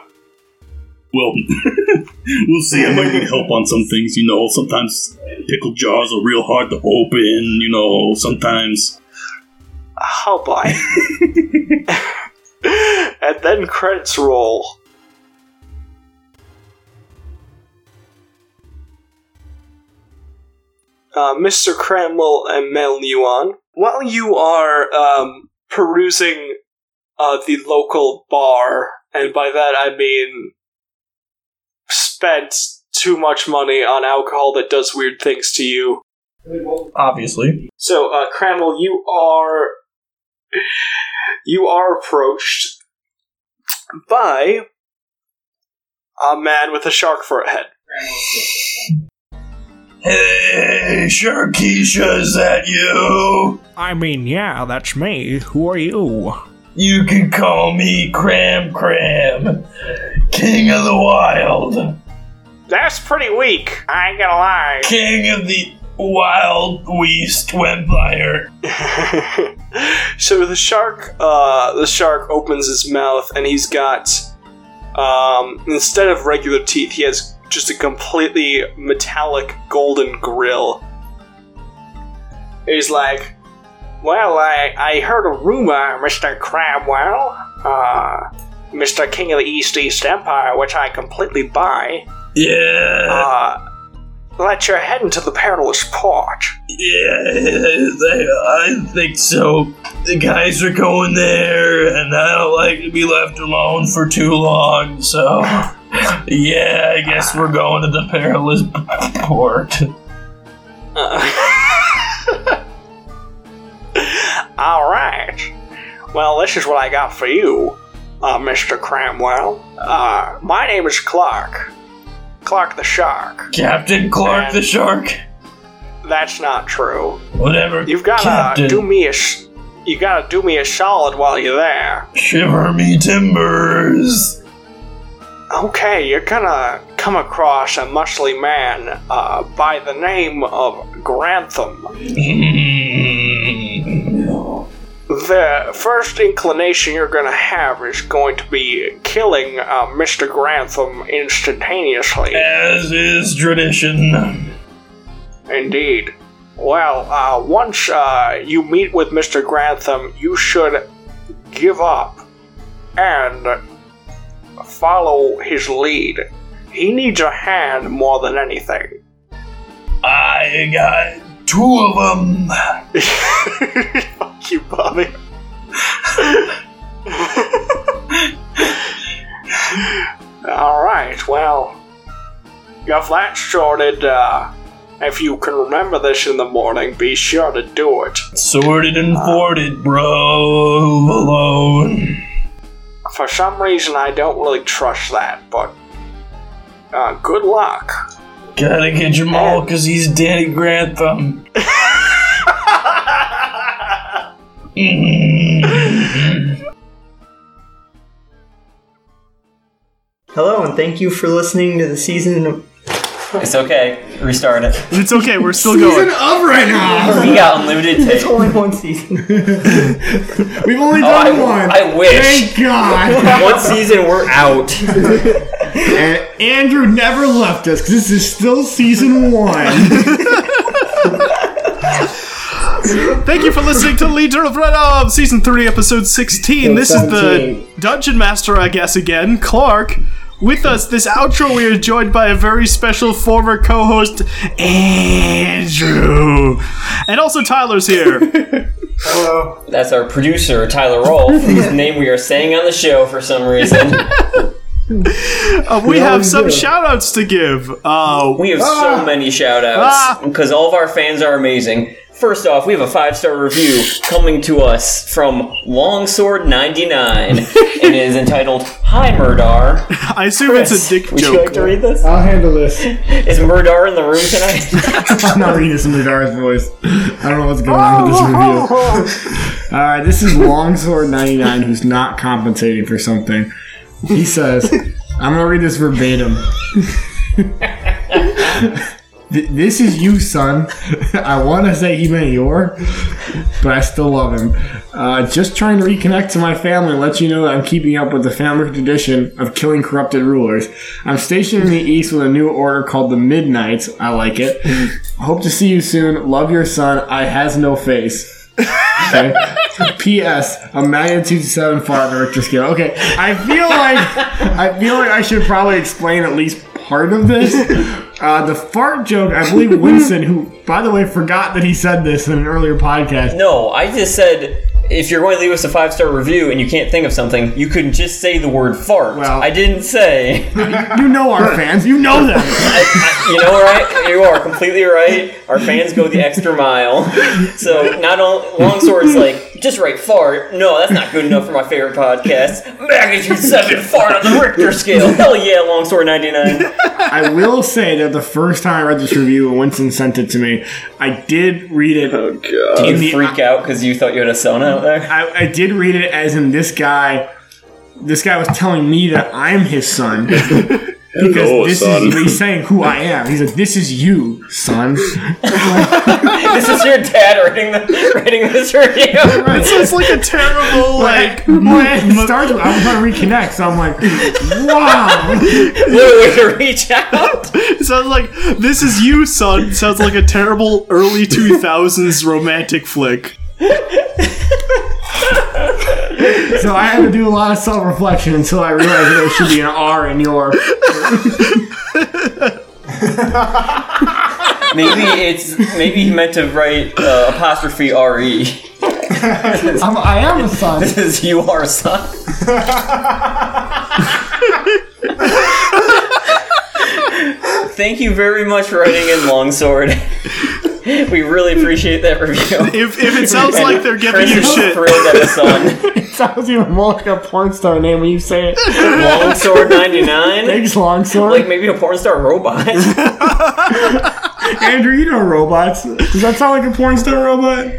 Well, [laughs] we'll see. I might need help on some things. You know, sometimes pickle jars are real hard to open. You know, sometimes. Oh boy. [laughs] and then credits roll. Uh, Mr. Cramwell and Mel Yuan, while you are um, perusing uh, the local bar, and by that I mean spent too much money on alcohol that does weird things to you. Obviously. So, uh, Cramwell, you are you are approached by a man with a shark for a head. Hey, Sharkeisha, is that you? I mean, yeah, that's me. Who are you? You can call me Cram Cram, King of the Wild, That's pretty weak. I ain't gonna lie. [laughs] King of the Wild West Empire. so the shark, uh, the shark opens his mouth and he's got, um, instead of regular teeth, he has just a completely metallic golden grill. He's like, "Well, I I heard a rumor, Mister Crabwell, uh, Mister King of the East East Empire, which I completely buy. Yeah, Uh, that you're heading to the perilous port." yeah, [laughs] they, I think so. The guys are going there, and I don't like to be left alone for too long, so. [laughs] Yeah, I guess we're going to the perilous port. Uh, [laughs] All right. Well, this is what I got for you, uh, Mr. Cramwell. Uh, my name is Clark. Clark the Shark. Captain Clark the Shark? That's not true. Whatever. You've got to do me a. You gotta do me a solid while you're there. Shiver me timbers. Okay, you're gonna come across a muscly man uh, by the name of Grantham. [laughs] The first inclination you're going to have is going to be killing uh, Mr. Grantham instantaneously. As is tradition. Indeed. Well, uh, once uh, you meet with Mr. Grantham, you should give up and follow his lead. He needs a hand more than anything. I got two of them. [laughs] Fuck you, Bobby. [laughs] Alright, well, if that's sorted, uh, if you can remember this in the morning, be sure to do it. Sorted and forted, bro. Alone. For some reason, I don't really trust that, but uh, good luck. Gotta get Jamal because he's Danny Grantham. [laughs] Hello, and thank you for listening to the season It's okay. Restart it. It's okay, we're still season going. of right now. We got unlimited It's tape. only one season. [laughs] We've only Oh, done I, one. I wish. Thank God. One season, we're out. [laughs] [laughs] and Andrew never left us because this is still season one. [laughs] Thank you for listening to Legion of Renob, Season 3, Episode 16. This is the 17. Dungeon Master, I guess, again, Clark. With us, this outro, we are joined by a very special former co host, Andrew. And also, Tyler's here. Hello. That's our producer, Tyler Rolfe, whose [laughs] name we are saying on the show for some reason. Uh, we have some do. shout outs to give. Uh, We have Ah! so many shout Ah! outs because all of our fans are amazing. First off, we have a five star review coming to us from Longsword99 and [laughs] it is entitled Hi Mur'Dar. I assume it's a dick Would you joke. like to read this? I'll handle this. Is Mur'Dar in the room tonight? [laughs] I'm not reading this in Dar's voice. I don't know what's going on with this review. [laughs] Alright, this is Longsword99 who's not compensating for something. He says, I'm gonna read this verbatim. This is you, son. I want to say he meant your, but I still love him. Uh, just trying to reconnect to my family and let you know that I'm keeping up with the family tradition of killing corrupted rulers. I'm stationed in the east with a new order called the Midnights. I like it. Hope to see you soon. Love your son. I has no face. Okay. P.S. A magnitude seven the Richter scale. Okay, I feel like I feel like I should probably explain at least part of this. Uh, the fart joke, I believe Winston, who by the way forgot that he said this in an earlier podcast. no, I just said if you're going to leave us a five star review and you can't think of something, you could just say the word fart. Well- I didn't say. You know our fans. You know them. I- you know, right? You are completely right. Our fans go the extra mile. So not all Longsword's like just write fart. No, that's not good enough for my favorite podcast. [laughs] Magnitude seven fart on the Richter scale. Hell yeah, Longsword ninety nine. [laughs] I will say that the first time I read this review, when Winston sent it to me, I did read it. Oh god. Did you In the- freak out because you thought you had a son out there. I, I did read it as in this guy. This guy was telling me that I'm his son. [laughs] Because Hello, this son. is he's saying who I am. He's like, "This is you, son." [laughs] this is your dad writing the writing this review. It sounds like a terrible, like. Like, when it starts with, I'm trying to reconnect, so I'm like, "Wow." What a way to reach out. It [laughs] sounds like this is you, son. Sounds like a terrible early two thousands romantic flick. [laughs] So I had to do a lot of self reflection until I realized there should be an R in your. Maybe it's maybe he meant to write uh, apostrophe re. I'm, I am a son. [laughs] This is you are a son. [laughs] Thank you very much for writing in Longsword. [laughs] we really appreciate that review. If, if it sounds like they're giving Chris you shit, thrilled at his son. [laughs] It sounds even more like a porn star name when you say it. Longsword ninety nine. Thanks, Longsword. Like maybe a porn star robot. [laughs] Andrew, you know robots. Does that sound like a porn star robot?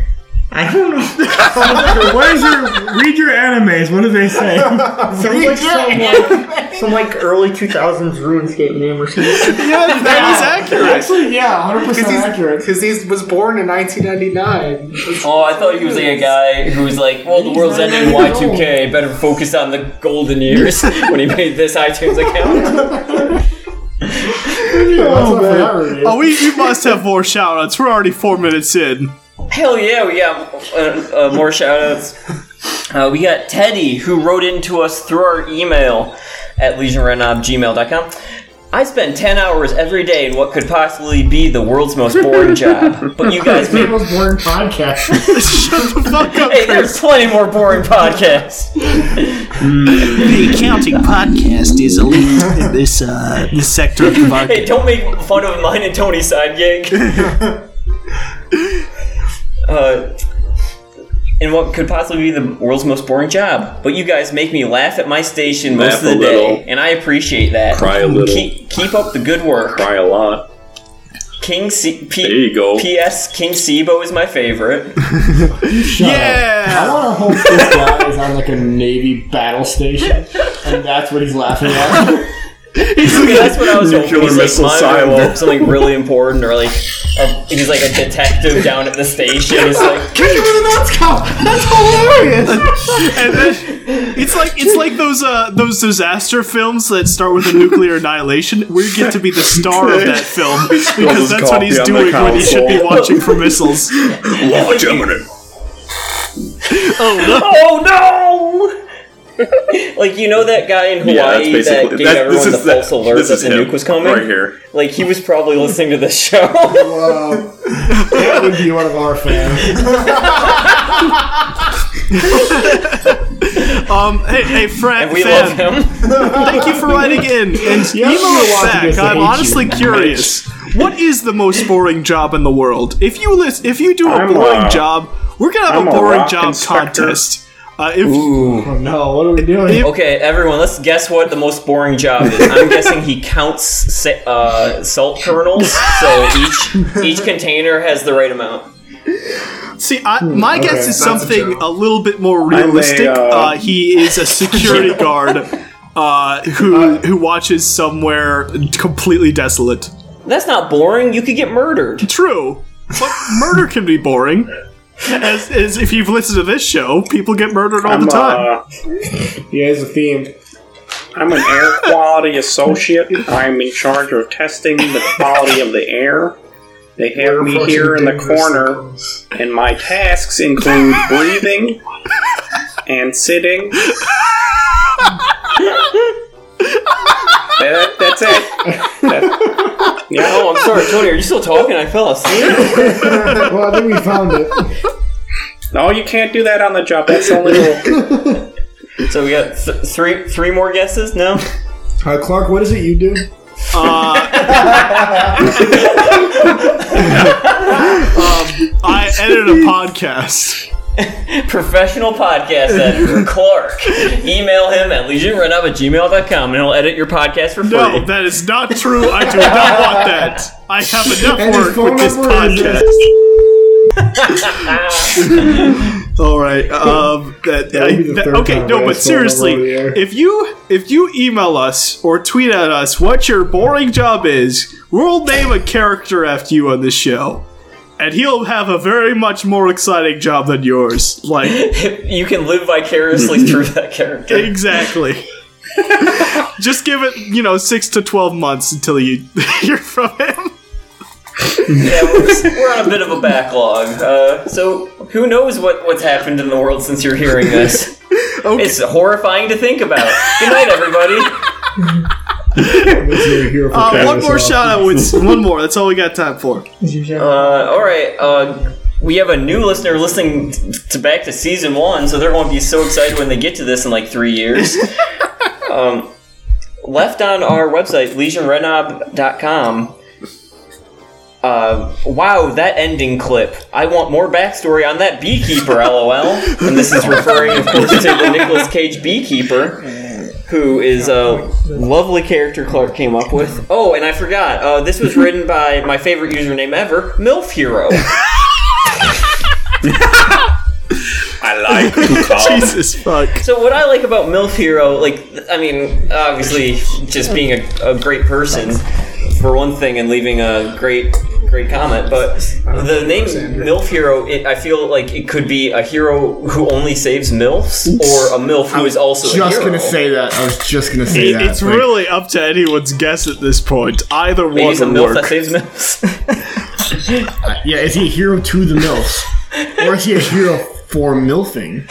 I don't know. [laughs] what is your read your animes? What do they say? [laughs] Sounds like some like, some like early 2000s RuneScape name or something. yeah, that is [laughs] accurate. Actually, yeah, hundred percent accurate. Because he was born in 1999. Oh, I thought he was like a guy who was like, well, the world's ending in Y2K. Better focus on the golden years when he made this iTunes account. Oh, man. Oh, we, we must have more shoutouts. We're already four minutes in. Hell yeah, we got uh, uh, more shout outs. Uh, we got Teddy, who wrote into us through our email at legionrenobgmail.com. I spend 10 hours every day in what could possibly be the world's most boring job. But you guys make. Most boring podcast. [laughs] Shut the fuck up, Hey, there's plenty more boring podcasts. The accounting podcast is elite in this uh, this sector of the market. Hey, don't make fun of mine and Tony's side gig. [laughs] uh, in what could possibly be the world's most boring job. But you guys make me laugh at my station most Laugh of the a day, little. and I appreciate that. Cry a little. Keep, keep up the good work. Cry a lot. King C- P- There you go. P.S. King Sibo is my favorite. [laughs] Yeah. I want to hope this guy is on like a Navy battle station, and that's what he's laughing at. [laughs] That's what I was hoping. Nuclear He's like missile silo. something really important, or like a, he's like a detective down at the station. He's like, Give me the NOTSCO! That's hilarious. [laughs] And then it's like it's like those uh those disaster films that start with a nuclear annihilation. We get to be the star of that film [laughs] because that's what he's coffee on the doing when he should be watching for missiles. Launch imminent. "Oh no!" [laughs] like you know that guy in Yeah, that's Hawaii basically that gave that, everyone this the is the, false alert this that is the nuke was coming. right here. Like he was probably listening to this [laughs] show. Wow. That would be one of our fans. [laughs] Um, hey, hey, Fran, And we fan, love him. thank you for writing in and email you're us watching back. I'm honestly you. curious. What is the most boring job in the world? If you list, if you do a I'm, boring uh, job, we're gonna have I'm a a boring rock job inspector. contest. Uh, if Oh no, what are we doing? Okay, everyone, let's guess what the most boring job is. I'm [laughs] guessing he counts sa- uh, salt kernels, so each each container has the right amount. See, I, my guess is that's a something a, little bit more a, realistic. uh, uh, he is a security [laughs] guard uh, who who watches somewhere completely desolate. That's not boring. You could get murdered. True, but murder can be boring. As, as if you've listened to this show, people get murdered all I'm, the time. uh, He has a theme. I'm an air [laughs] quality associate. I'm in charge of testing the quality of the air. They have me here in the corner, and my tasks include breathing and sitting. [laughs] That- that's it. That- [laughs] yeah. Oh, I'm sorry, Tony. Are you still talking? I fell asleep. [laughs] well, I think we found it. No, you can't do that on the job. That's the only rule. [laughs] So we got th- three three more guesses. No. Uh, Clark, what is it you do? I edit a podcast. [laughs] Professional podcast editor [laughs] Clark. Email him at legionofrenob at gmail.com and he'll edit your podcast for free. No, that is not true. I do not want that. I have enough And work with this number is- podcast. [laughs] All right. Um. That, That would be the that- okay. No, but asked phone number seriously, over the air. if you if you email us or tweet at us what your boring job is, we'll name a character after you on this show, and he'll have a very much more exciting job than yours. Like [laughs] you can live vicariously [laughs] through that character. exactly. [laughs] Just give it, you know, six to twelve months until you hear from him. Yeah, we're, we're on a bit of a backlog. Uh, so who knows what, what's happened in the world since you're hearing this? Okay. It's horrifying to think about. Good night, everybody. This is your hero for Uh, Christmas one more shout out with [laughs] one more. That's all we got time for. Uh, all right. Uh, we have a new listener listening to back to season one, so they're going to be so excited when they get to this in like three years. [laughs] um, left on our website, legionofrenob.com. Uh, wow, that ending clip. I want more backstory on that beekeeper, [laughs] lol. And this is referring, of course, to the Nicolas Cage beekeeper, who is a lovely character Clark came up with. Oh, and I forgot, uh, this was [laughs] written by my favorite username ever, MILF Hero. [laughs] I like to call. [laughs] Jesus fuck. So what I like about MILF Hero, like, I mean, obviously, just being a, a great person, for one thing, and leaving a great, great comment, but the name MILF Hero, it, I feel like it could be a hero who only saves MILFs, or a MILF who is also a Just hero. gonna say that. I was just gonna say It- that. it's Like, really up to anyone's guess at this point. Either one he's a would MILF that saves MILFs. [laughs] Uh, yeah, is he a hero to the MILFs? or is he a hero for MILFing?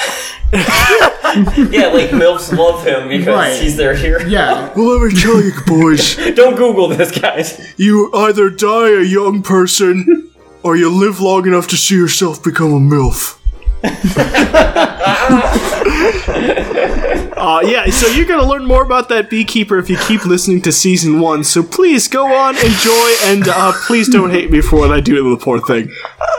[laughs] [laughs] yeah, like MILFs love him because Right. he's their hero. Yeah. [laughs] Well, let me tell you, boys. [laughs] Don't Google this, guys. You either die a young person, or you live long enough to see yourself become a MILF. uh, yeah, so you're gonna learn more about that beekeeper if you keep listening to season one. So please go on, enjoy, and uh, please don't hate me for what I do to the poor thing.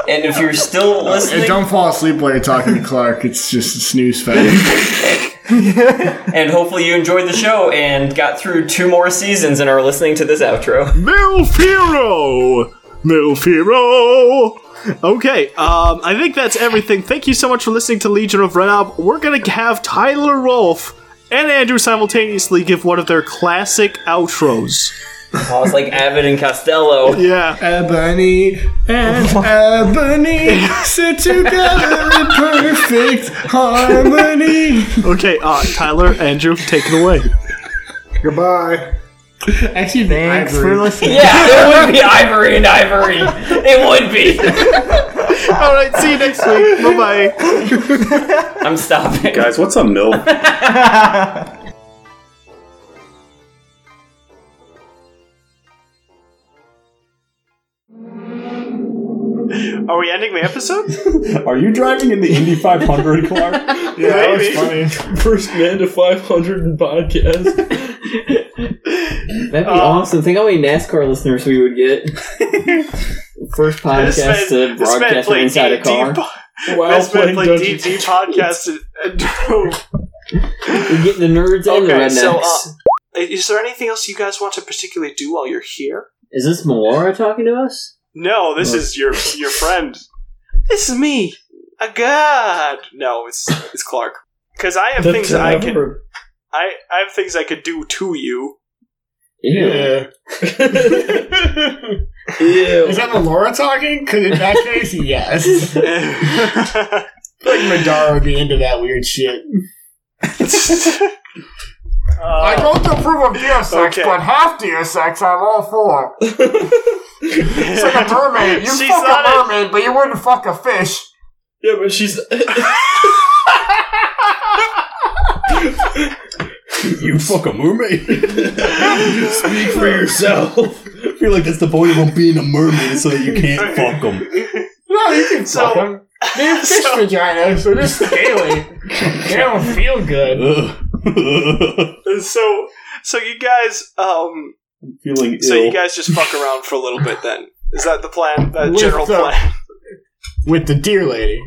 And if you're still And listening, don't fall asleep while you're talking to Clark. It's just a snooze fest. [laughs] and hopefully you enjoyed the show and got through two more seasons and are listening to this outro. MILF Hero! MILF Hero! Okay, um, I think that's everything. Thank you so much for listening to Legion of Renob. We're gonna have Tyler Rolfe and Andrew simultaneously give one of their classic outros. Oh, it's like Abbott and Costello. Yeah. Ebony and [laughs] Ebony sit together in perfect harmony. Okay, uh, Tyler, Andrew, take it away. Goodbye. Actually, Thanks Ivory. for listening. Yeah, it [laughs] would be Ivory and Ivory. It would be. [laughs] Alright, see you next week. Bye bye. I'm stopping. Guys, what's a MILF? Are we ending the episode? [laughs] Are you driving in the Indy 500, Clark? [laughs] Yeah, that was funny. [laughs] First man to 500 in podcast. That'd be Uh, awesome. Think how many NASCAR listeners we would get. First podcast This man- to this man broadcast from inside a D&D car. po- While This man playing played Dungeons D&D and podcast. and- and- We get the nerds and the Okay, rednecks. so, uh, Is there anything else you guys want to particularly do while you're here? Is this Melora talking to us? No, this is your your friend. This is me, a god. No, it's it's Clark. Because I have things I can. I I have things I could do to you. Ew. Yeah. [laughs] Ew. Is that the Laura talking? Because in that case, yes. I [laughs] feel like Madara would be into that weird shit. [laughs] I Uh, don't approve of deer sex, Okay. but half deer sex I'm all for. It's like a [laughs] mermaid. You She's fuck not a a- mermaid, but you wouldn't fuck a fish. Yeah, but she's. [laughs] you fuck a mermaid. [laughs] Speak for yourself. I feel like that's the point of being a mermaid, so that you can't fuck them. No, you can So- fuck them. They have fish so- vaginas, so they're scaly. they don't feel good. [laughs] so so you guys um Feeling ill. so you guys just fuck around for a little bit then. Is that the plan? That With general the- plan? With the deer lady.